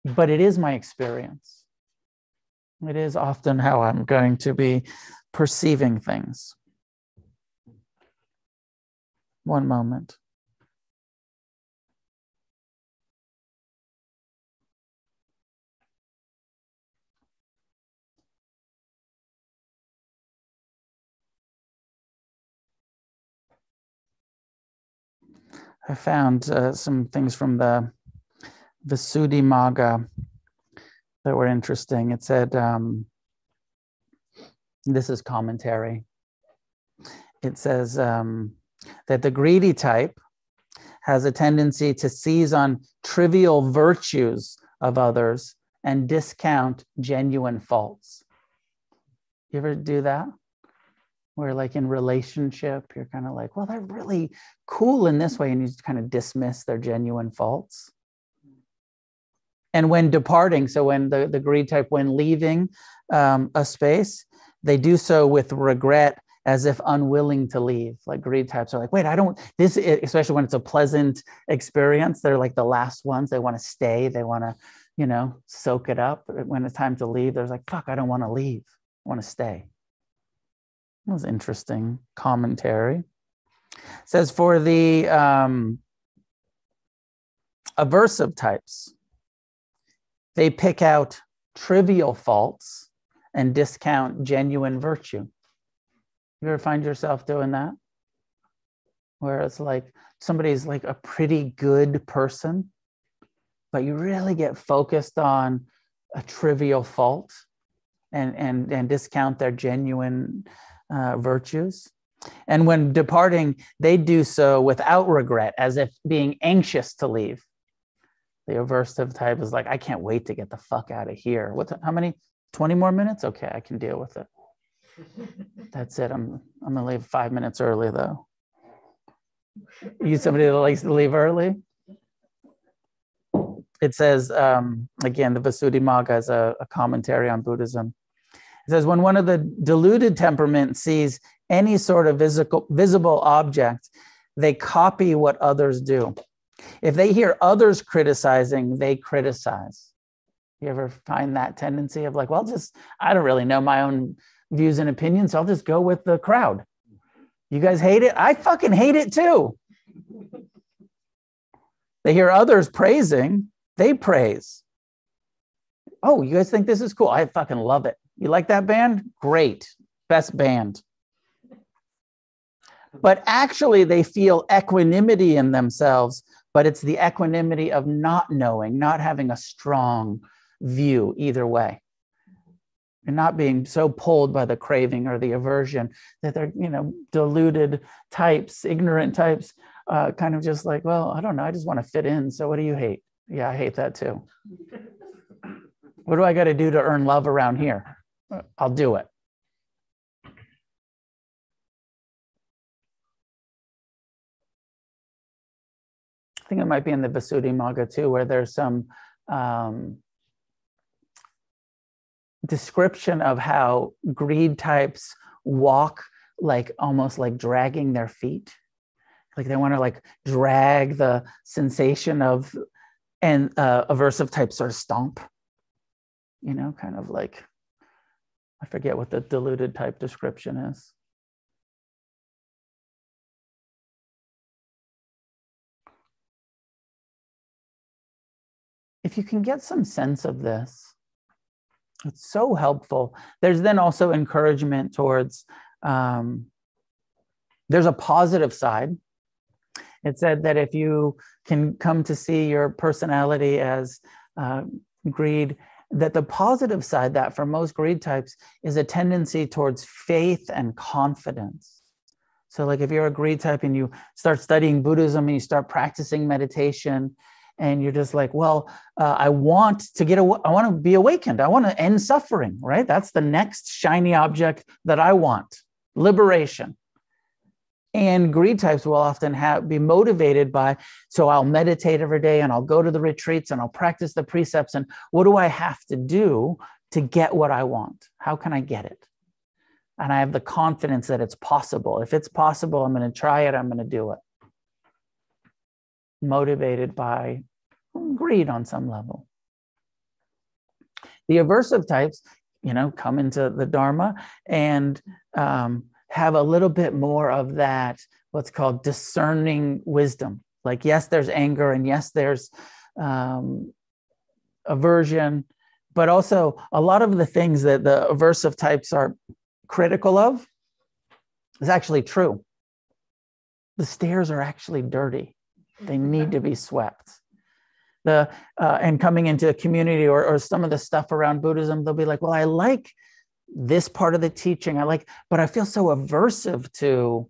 S1: but it is my experience. It is often how I'm going to be perceiving things. One moment. I found uh, some things from the Visuddhimagga that were interesting. It said, um, this is commentary. It says um, that the greedy type has a tendency to seize on trivial virtues of others and discount genuine faults. You ever do that? Where, like in relationship, you're kind of like, well, they're really cool in this way, and you just kind of dismiss their genuine faults and when departing so when the, the greed type when leaving um, a space they do so with regret as if unwilling to leave like greed types are like wait i don't this especially when it's a pleasant experience they're like the last ones they want to stay they want to you know soak it up. When it's time to leave there's like fuck i don't want to leave i want to stay. That was interesting commentary. It says for the um, aversive types they pick out trivial faults and discount genuine virtue. You ever find yourself doing that? Where it's like somebody's like a pretty good person, but you really get focused on a trivial fault and, and, and discount their genuine uh, virtues. And when departing, they do so without regret, as if being anxious to leave. The aversive type is like, I can't wait to get the fuck out of here. What? How many? Twenty more minutes? Okay, I can deal with it. [LAUGHS] That's it. I'm I'm gonna leave five minutes early though. You somebody that likes to leave early? It says um, again, the Visuddhimagga is a, a commentary on Buddhism. It says when one of the deluded temperament sees any sort of visible visible object, they copy what others do. If they hear others criticizing, they criticize. You ever find that tendency of like, well, just, I don't really know my own views and opinions, so I'll just go with the crowd. You guys hate it? I fucking hate it too. They hear others praising, they praise. Oh, you guys think this is cool? I fucking love it. You like that band? Great. Best band. But actually, they feel equanimity in themselves but it's the equanimity of not knowing, not having a strong view either way. And not being so pulled by the craving or the aversion that they're, you know, deluded types, ignorant types, uh, kind of just like, well, I don't know, I just want to fit in. So what do you hate? Yeah, I hate that too. [LAUGHS] what do I got to do to earn love around here? I'll do it. Think it might be in the Visuddhimagga too, where there's some um, description of how greed types walk like almost like dragging their feet. Like they want to like drag the sensation of, and uh, aversive types sort of stomp, you know, kind of like, I forget what the diluted type description is. If you can get some sense of this, it's so helpful. There's then also encouragement towards, um, there's a positive side. It said that if you can come to see your personality as uh, greed that the positive side that for most greed types is a tendency towards faith and confidence so like if you're a greed type and you start studying buddhism and you start practicing meditation and you're just like well uh, i want to get aw- i want to be awakened. I want to end suffering right? That's the next shiny object that i want liberation. And greed types will often have be motivated by so i'll meditate every day and i'll go to the retreats and i'll practice the precepts. And what do i have to do to get what i want? How can i get it? And i have the confidence that it's possible. If it's possible i'm going to try it. I'm going to do it motivated by greed on some level. The aversive types you know come into the dharma and um, have a little bit more of that what's called discerning wisdom. Like yes there's anger and yes there's um, aversion but also a lot of the things that the aversive types are critical of is actually true. The stairs are actually dirty they need to be swept. The uh, and coming into a community or, or some of the stuff around buddhism they'll be like well i like this part of the teaching. I like but i feel so aversive to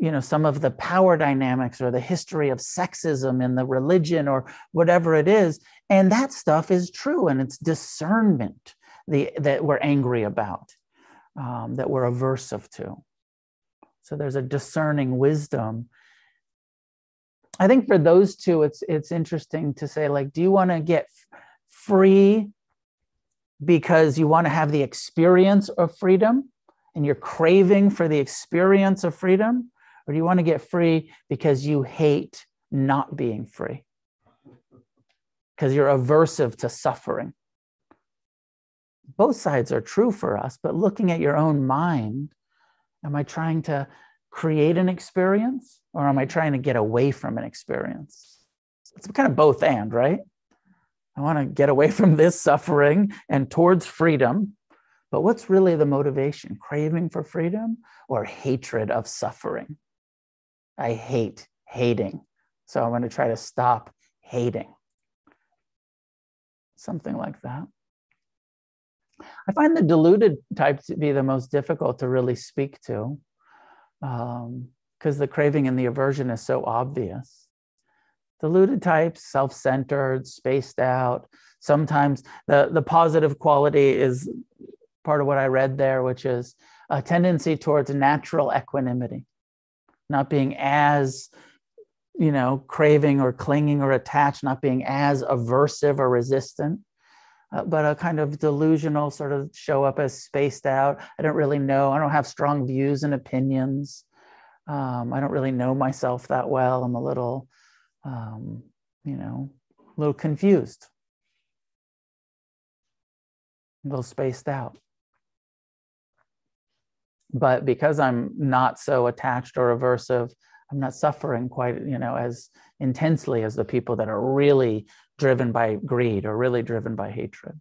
S1: you know some of the power dynamics or the history of sexism in the religion or whatever it is. And that stuff is true and it's discernment the, that we're angry about um, that we're aversive to. So there's a discerning wisdom i think for those two it's it's interesting to say like do you want to get free because you want to have the experience of freedom and you're craving for the experience of freedom? Or do you want to get free because you hate not being free? Because you're aversive to suffering. Both sides are true for us, but looking at your own mind, am I trying to create an experience or am I trying to get away from an experience? It's kind of both and, right? I want to get away from this suffering and towards freedom. But what's really the motivation? Craving for freedom or hatred of suffering? I hate hating. So I'm going to try to stop hating. Something like that. I find the deluded type to be the most difficult to really speak to because um, the craving and the aversion is so obvious. Deluded types, self-centered, spaced out. Sometimes the, the positive quality is part of what I read there, which is a tendency towards natural equanimity, not being as, you know, craving or clinging or attached, not being as aversive or resistant. Uh, but a kind of delusional sort of show up as spaced out. I don't really know. I don't have strong views and opinions. Um, I don't really know myself that well. I'm a little um, you know, a little confused, a little spaced out. But because I'm not so attached or aversive, I'm not suffering quite, you know, as intensely as the people that are really driven by greed or really driven by hatred.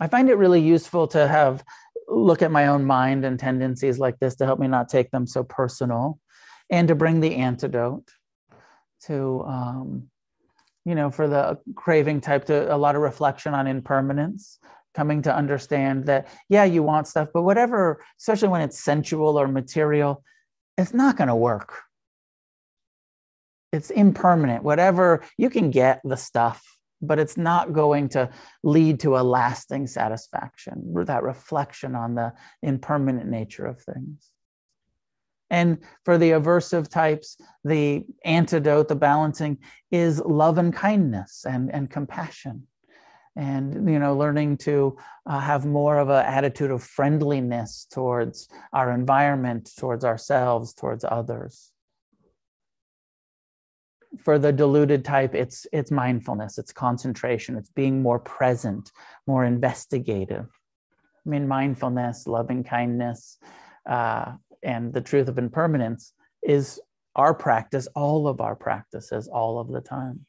S1: I find it really useful to have look at my own mind and tendencies like this to help me not take them so personal and to bring the antidote to um, you know for the craving type to a lot of reflection on impermanence coming to understand that yeah you want stuff but whatever especially when it's sensual or material it's not going to work it's impermanent whatever you can get the stuff but it's not going to lead to a lasting satisfaction, that reflection on the impermanent nature of things. And for the aversive types, the antidote, the balancing is love and kindness and, and compassion. And, you know, learning to uh, have more of an attitude of friendliness towards our environment, towards ourselves, towards others for the deluded type it's it's mindfulness it's concentration it's being more present more investigative. I mean mindfulness loving kindness uh, and the truth of impermanence is our practice all of our practices all of the time.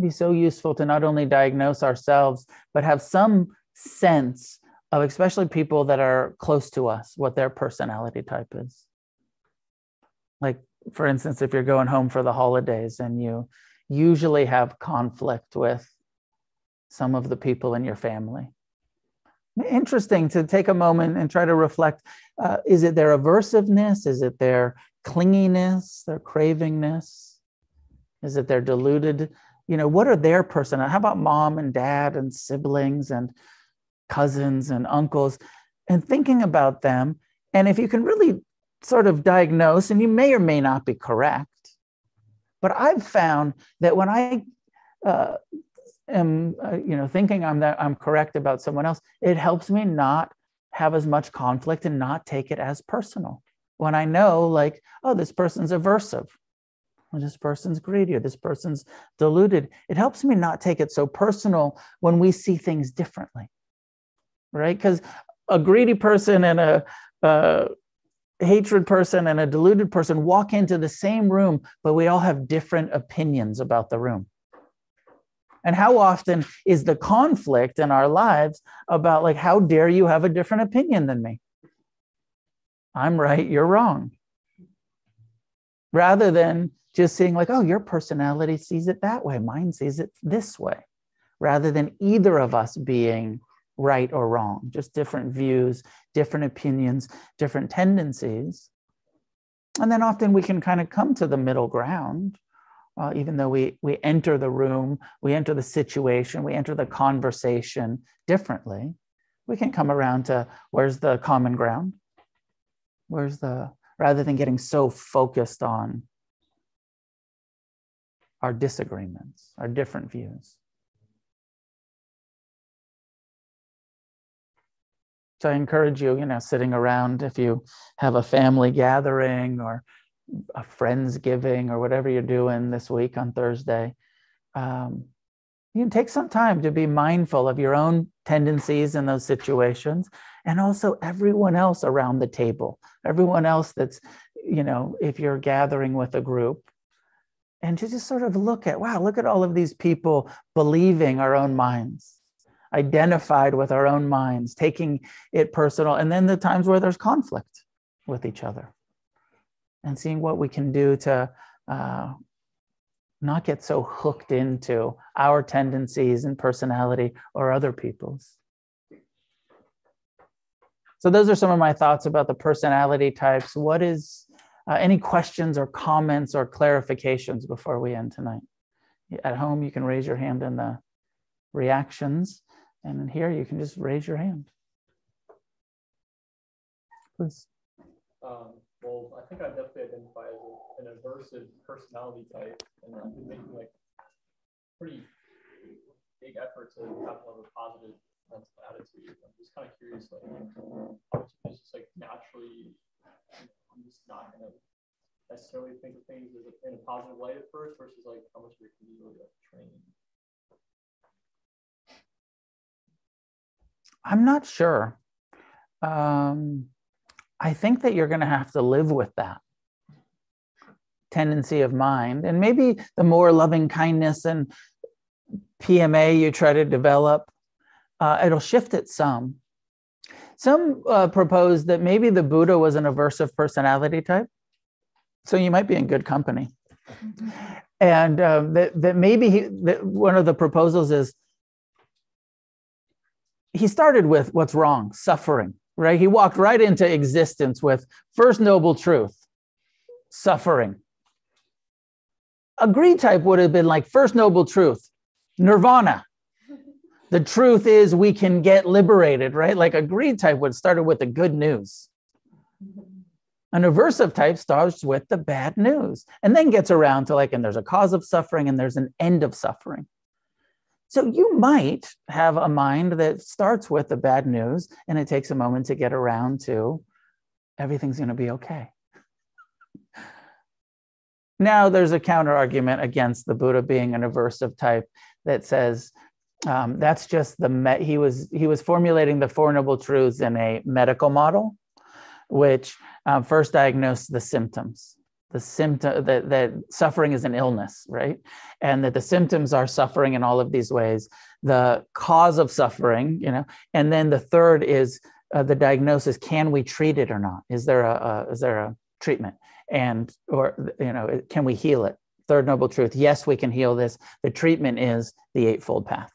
S1: Be so useful to not only diagnose ourselves but have some sense of especially people that are close to us, what their personality type is. Like, for instance, if you're going home for the holidays and you usually have conflict with some of the people in your family. Interesting to take a moment and try to reflect uh, is it their aversiveness? Is it their clinginess, their cravingness? Is it their deluded? You know, what are their personal? How about mom and dad and siblings and cousins and uncles? And thinking about them. And if you can really sort of diagnose, and you may or may not be correct, but I've found that when I uh, am, uh, you know, thinking I'm that I'm correct about someone else, it helps me not have as much conflict and not take it as personal. When I know, like, oh, this person's aversive, or this person's greedy, or this person's deluded, it helps me not take it so personal when we see things differently, right? Because a greedy person and a, a hatred person and a deluded person walk into the same room, but we all have different opinions about the room. And how often is the conflict in our lives about, like, how dare you have a different opinion than me? I'm right, you're wrong. Rather than just seeing, like, oh, your personality sees it that way, mine sees it this way, rather than either of us being right or wrong, just different views, different opinions, different tendencies. And then often we can kind of come to the middle ground, uh, even though we, we enter the room, we enter the situation, we enter the conversation differently. We can come around to where's the common ground? Where's the, rather than getting so focused on our disagreements, our different views. So I encourage you, you know, sitting around if you have a family gathering or a friends giving or whatever you're doing this week on Thursday, um, you can take some time to be mindful of your own tendencies in those situations and also everyone else around the table, everyone else that's, you know, if you're gathering with a group. And to just sort of look at, wow, look at all of these people believing our own minds identified with our own minds, taking it personal, and then the times where there's conflict with each other, and seeing what we can do to uh, not get so hooked into our tendencies and personality or other people's. So, those are some of my thoughts about the personality types. What is uh, any questions or comments or clarifications before we end tonight? At home, you can raise your hand in the reactions. And here you can just raise your hand. Please.
S5: Um, well, I think I definitely identify as a, an aversive personality type, and I've been making like pretty big effort to have more of a positive mental attitude. I'm just kind of curious, like, of just like naturally, I'm just not gonna necessarily think of things as a, in a positive light at first, versus like how much of it can be really like trained.
S1: I'm not sure. Um, I think that you're going to have to live with that tendency of mind. And maybe the more loving kindness and PMA you try to develop, uh, it'll shift it some. Some uh, propose that maybe the Buddha was an aversive personality type. So you might be in good company. Mm-hmm. And uh, that, that maybe he, that one of the proposals is he started with what's wrong, suffering, right? He walked right into existence with first noble truth, suffering. A greed type would have been like first noble truth, nirvana. The truth is we can get liberated, right? Like a greed type would have started with the good news. An aversive type starts with the bad news and then gets around to like, and there's a cause of suffering and there's an end of suffering. So you might have a mind that starts with the bad news and it takes a moment to get around to everything's going to be okay. Now, there's a counter argument against the Buddha being an aversive type that says um, that's just the me- he was he was formulating the four noble truths in a medical model, which um, first diagnosed the symptoms the symptom that, that suffering is an illness right? And that the symptoms are suffering in all of these ways. The cause of suffering you know and then the third is uh, the diagnosis can we treat it or not? Is there a, a is there a treatment? And or you know can we heal it? Third noble truth yes we can heal this. The treatment is the eightfold path.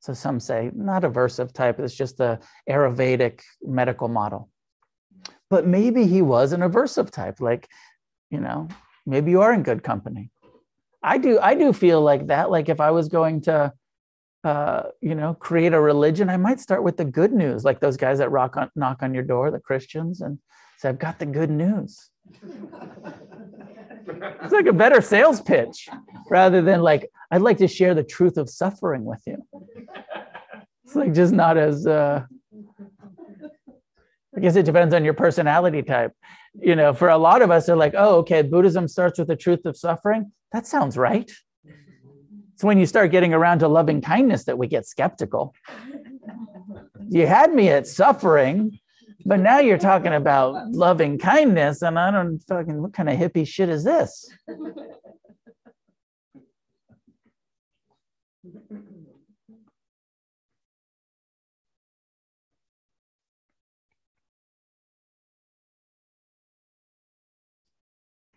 S1: So some say not aversive type it's just the ayurvedic medical model. But maybe he was an aversive type like you know maybe you are in good company. I do i do feel like that. Like if i was going to uh, you know create a religion i might start with the good news. Like those guys that rock on, knock on your door the christians and say i've got the good news. It's like a better sales pitch rather than like i'd like to share the truth of suffering with you. It's like just not as uh, I guess it depends on your personality type. You know, for a lot of us, they're like, oh, okay, Buddhism starts with the truth of suffering. That sounds right. It's when you start getting around to loving kindness that we get skeptical. You had me at suffering, but now you're talking about loving kindness, and I don't fucking what kind of hippie shit is this?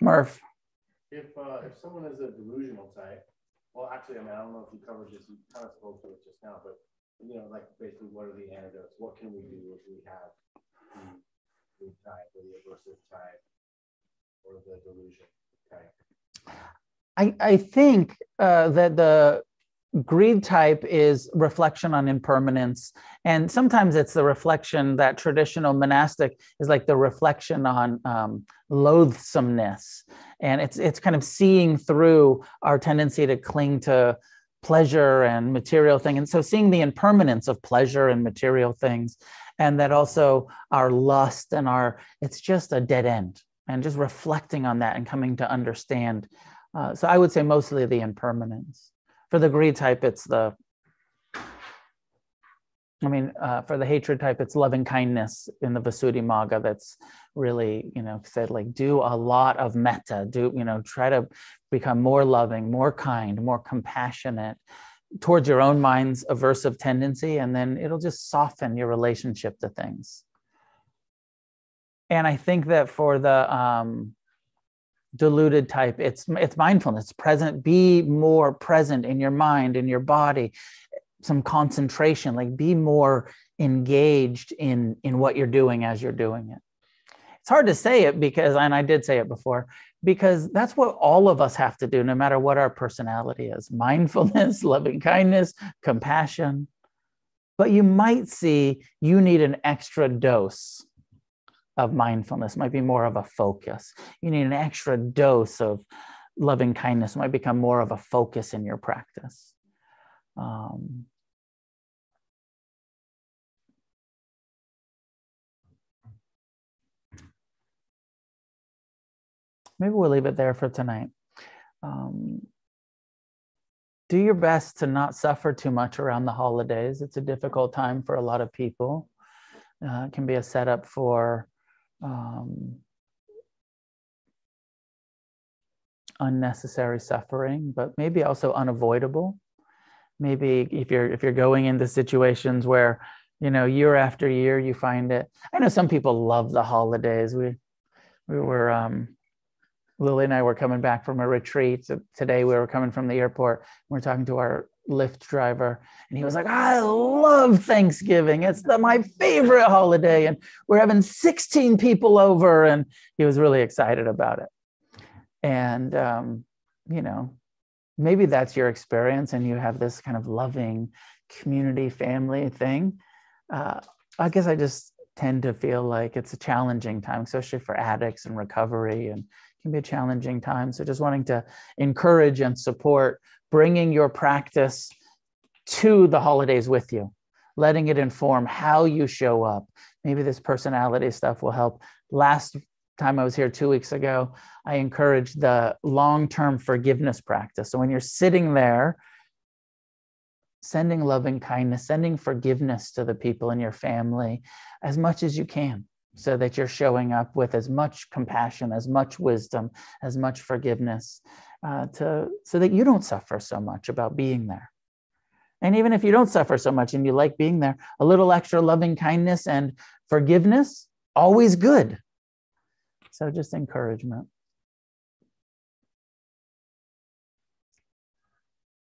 S1: Murph.
S6: If uh, if someone is a delusional type, well, actually, I mean, I don't know if you covered this. You kind of spoke to it just now, but you know, like basically, what are the antidotes? What can we do if we have the type or the aversive type or the delusion type?
S1: I I think uh, that the greed type is reflection on impermanence. And sometimes it's the reflection that traditional monastic is like the reflection on um, loathsomeness. And it's it's kind of seeing through our tendency to cling to pleasure and material thing. And so seeing the impermanence of pleasure and material things and that also our lust and our it's just a dead end. And just reflecting on that and coming to understand uh, so i would say mostly the impermanence for the greed type, it's the, I mean, uh, for the hatred type, it's loving kindness in the Visuddhimagga that's really, you know, said like do a lot of metta, do, you know, try to become more loving, more kind, more compassionate towards your own mind's aversive tendency, and then it'll just soften your relationship to things. And I think that for the um, deluded type. It's it's mindfulness present be more present in your mind in your body some concentration like be more engaged in in what you're doing as you're doing it. It's hard to say it because and i did say it before because that's what all of us have to do no matter what our personality is. [LAUGHS] Mindfulness loving kindness compassion. But you might see you need an extra dose of mindfulness might be more of a focus. You need an extra dose of loving kindness might become more of a focus in your practice. Um, maybe we'll leave it there for tonight. Um, do your best to not suffer too much around the holidays. It's a difficult time for a lot of people. Uh, it can be a setup for um, unnecessary suffering, but maybe also unavoidable. Maybe if you're if you're going into situations where you know year after year you find it. I know some people love the holidays. We we were um, Lily and I were coming back from a retreat today. We were coming from the airport. We we're talking to our Lyft driver, and he was like, "I love Thanksgiving. It's the, my favorite holiday, and we're having 16 people over." And he was really excited about it. And um, you know, maybe that's your experience, and you have this kind of loving community family thing. Uh, I guess I just tend to feel like it's a challenging time, especially for addicts and recovery, and can be a challenging time. So just wanting to encourage and support bringing your practice to the holidays with you, letting it inform how you show up. Maybe this personality stuff will help. Last time I was here two weeks ago, I encouraged the long term forgiveness practice. So when you're sitting there, sending loving kindness, sending forgiveness to the people in your family as much as you can so that you're showing up with as much compassion, as much wisdom, as much forgiveness, uh, to, so that you don't suffer so much about being there. And even if you don't suffer so much and you like being there, a little extra loving kindness and forgiveness, always good. So just encouragement.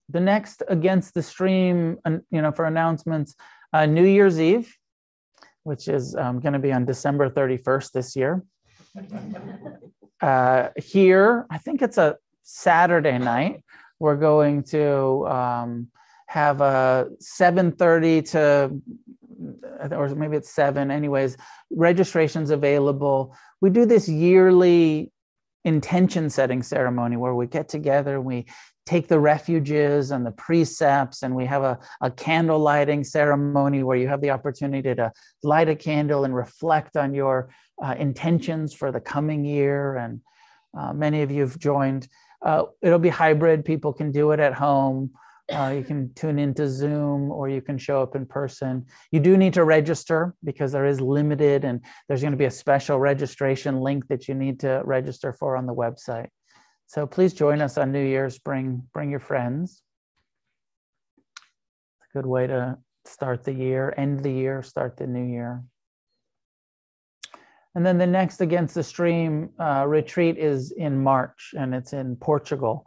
S1: The next against the stream, you know, for announcements, uh, New Year's Eve, which is um, going to be on December 31st this year. [LAUGHS] Uh, here, I think it's a Saturday night. We're going to um, have a 7:30 to or maybe it's seven. Anyways, registrations available. We do this yearly intention setting ceremony where we get together, we take the refuges and the precepts, and we have a, a candle lighting ceremony where you have the opportunity to light a candle and reflect on your uh, intentions for the coming year. And uh, many of you have joined. Uh, it'll be hybrid. People can do it at home. Uh, you can tune into Zoom or you can show up in person. You do need to register because there is limited, and there's going to be a special registration link that you need to register for on the website. So please join us on New Year's. Bring bring your friends. It's a good way to start the year, end the year, start the new year. And then the next Against the Stream uh, retreat is in March, and it's in Portugal.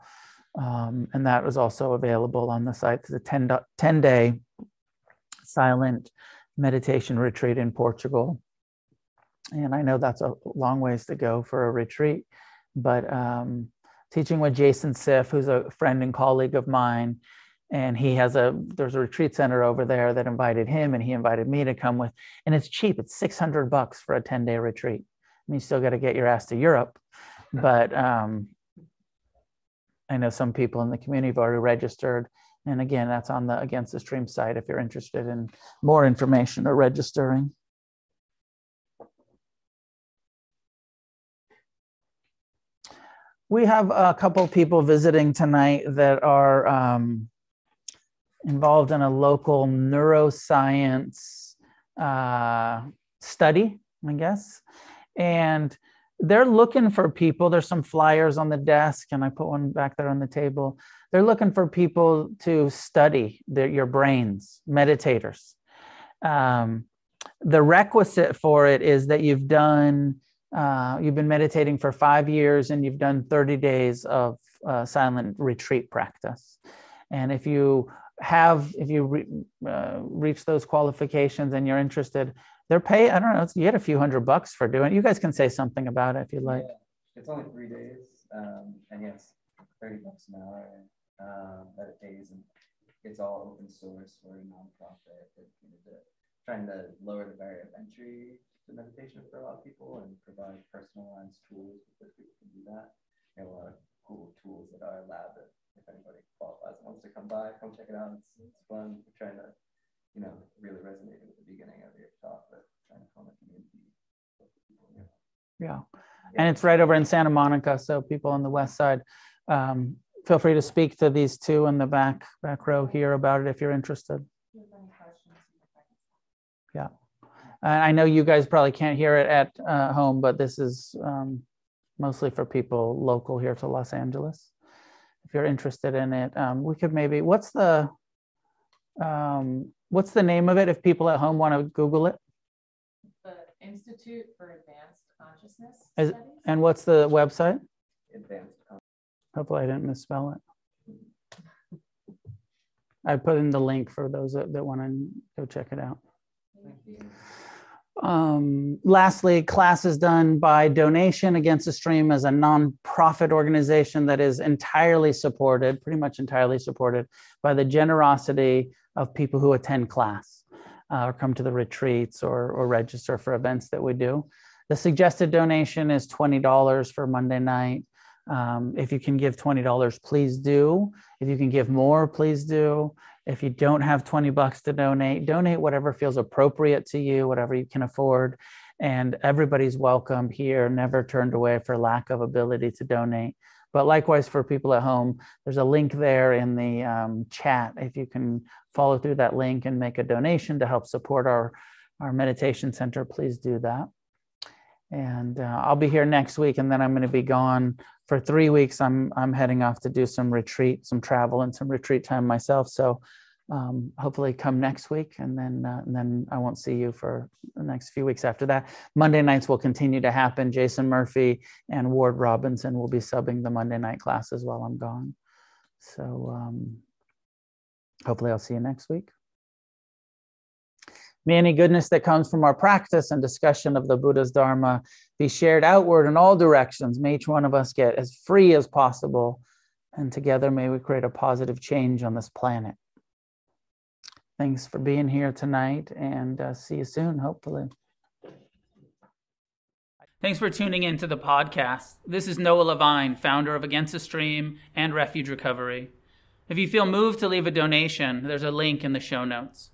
S1: Um, and that was also available on the site. It's a 10, 10 day silent meditation retreat in Portugal. And I know that's a long ways to go for a retreat, but um, teaching with Jason Siff, who's a friend and colleague of mine, and he has a there's a retreat center over there that invited him, and he invited me to come with, and it's cheap. It's 600 bucks for a 10 day retreat. I mean, you still got to get your ass to Europe, [LAUGHS] but um, I know some people in the community have already registered. And again, that's on the Against the Stream site if you're interested in more information or registering. We have a couple people visiting tonight that are um, involved in a local neuroscience uh, study, I guess. And they're looking for people. There's some flyers on the desk, and I put one back there on the table. They're looking for people to study their, your brains, meditators. Um, the requisite for it is that you've done, uh, you've been meditating for five years and you've done 30 days of uh, silent retreat practice. And if you have, if you re, uh, reach those qualifications and you're interested, they're pay. I don't know. You get a few hundred bucks for doing. it. You guys can say something about it if you'd like. Yeah.
S7: It's only three days, um, and yes, thirty bucks an hour um, that it pays, and it's all open source. for a nonprofit. you know, trying to lower the barrier of entry to meditation for a lot of people and provide personalized tools because people can do that. Have a lot of cool tools that our lab if anybody qualifies and wants to come by, come check it out. It's, it's fun. We're trying to you know, really resonated with the beginning of your talk, but trying to form a community.
S1: Yeah. And it's right over in Santa Monica. So people on the west side, um, feel free to speak to these two in the back back row here about it if you're interested. Yeah. And I know you guys probably can't hear it at uh, home, but this is um, mostly for people local here to Los Angeles. If you're interested in it, um, we could maybe, what's the, um, What's the name of it if people at home want to Google it?
S8: The Institute for Advanced Consciousness.
S1: Is, and what's the website?
S7: Advanced.
S1: Hopefully, I didn't misspell it. I put in the link for those that, that want to go check it out. Um, lastly, class is done by donation against the stream as a nonprofit organization that is entirely supported, pretty much entirely supported by the generosity of people who attend class uh, or come to the retreats or, or register for events that we do. The suggested donation is $20 for Monday night. Um, if you can give $20, please do. If you can give more, please do. If you don't have 20 bucks to donate, donate whatever feels appropriate to you, whatever you can afford. And everybody's welcome here, never turned away for lack of ability to donate. But likewise, for people at home, there's a link there in the um, chat. If you can follow through that link and make a donation to help support our, our meditation center, please do that. And uh, I'll be here next week, and then I'm going to be gone for three weeks. I'm I'm heading off to do some retreat, some travel, and some retreat time myself. So um, hopefully come next week, and then uh, and then I won't see you for the next few weeks after that. Monday nights will continue to happen. Jason Murphy and Ward Robinson will be subbing the Monday night classes while I'm gone. So um, hopefully I'll see you next week. May any goodness that comes from our practice and discussion of the Buddha's Dharma be shared outward in all directions. May each one of us get as free as possible. And together, may we create a positive change on this planet. Thanks for being here tonight and uh, see you soon, hopefully. Thanks for tuning in to the podcast. This is Noah Levine, founder of Against the Stream and Refuge Recovery. If you feel moved to leave a donation, there's a link in the show notes.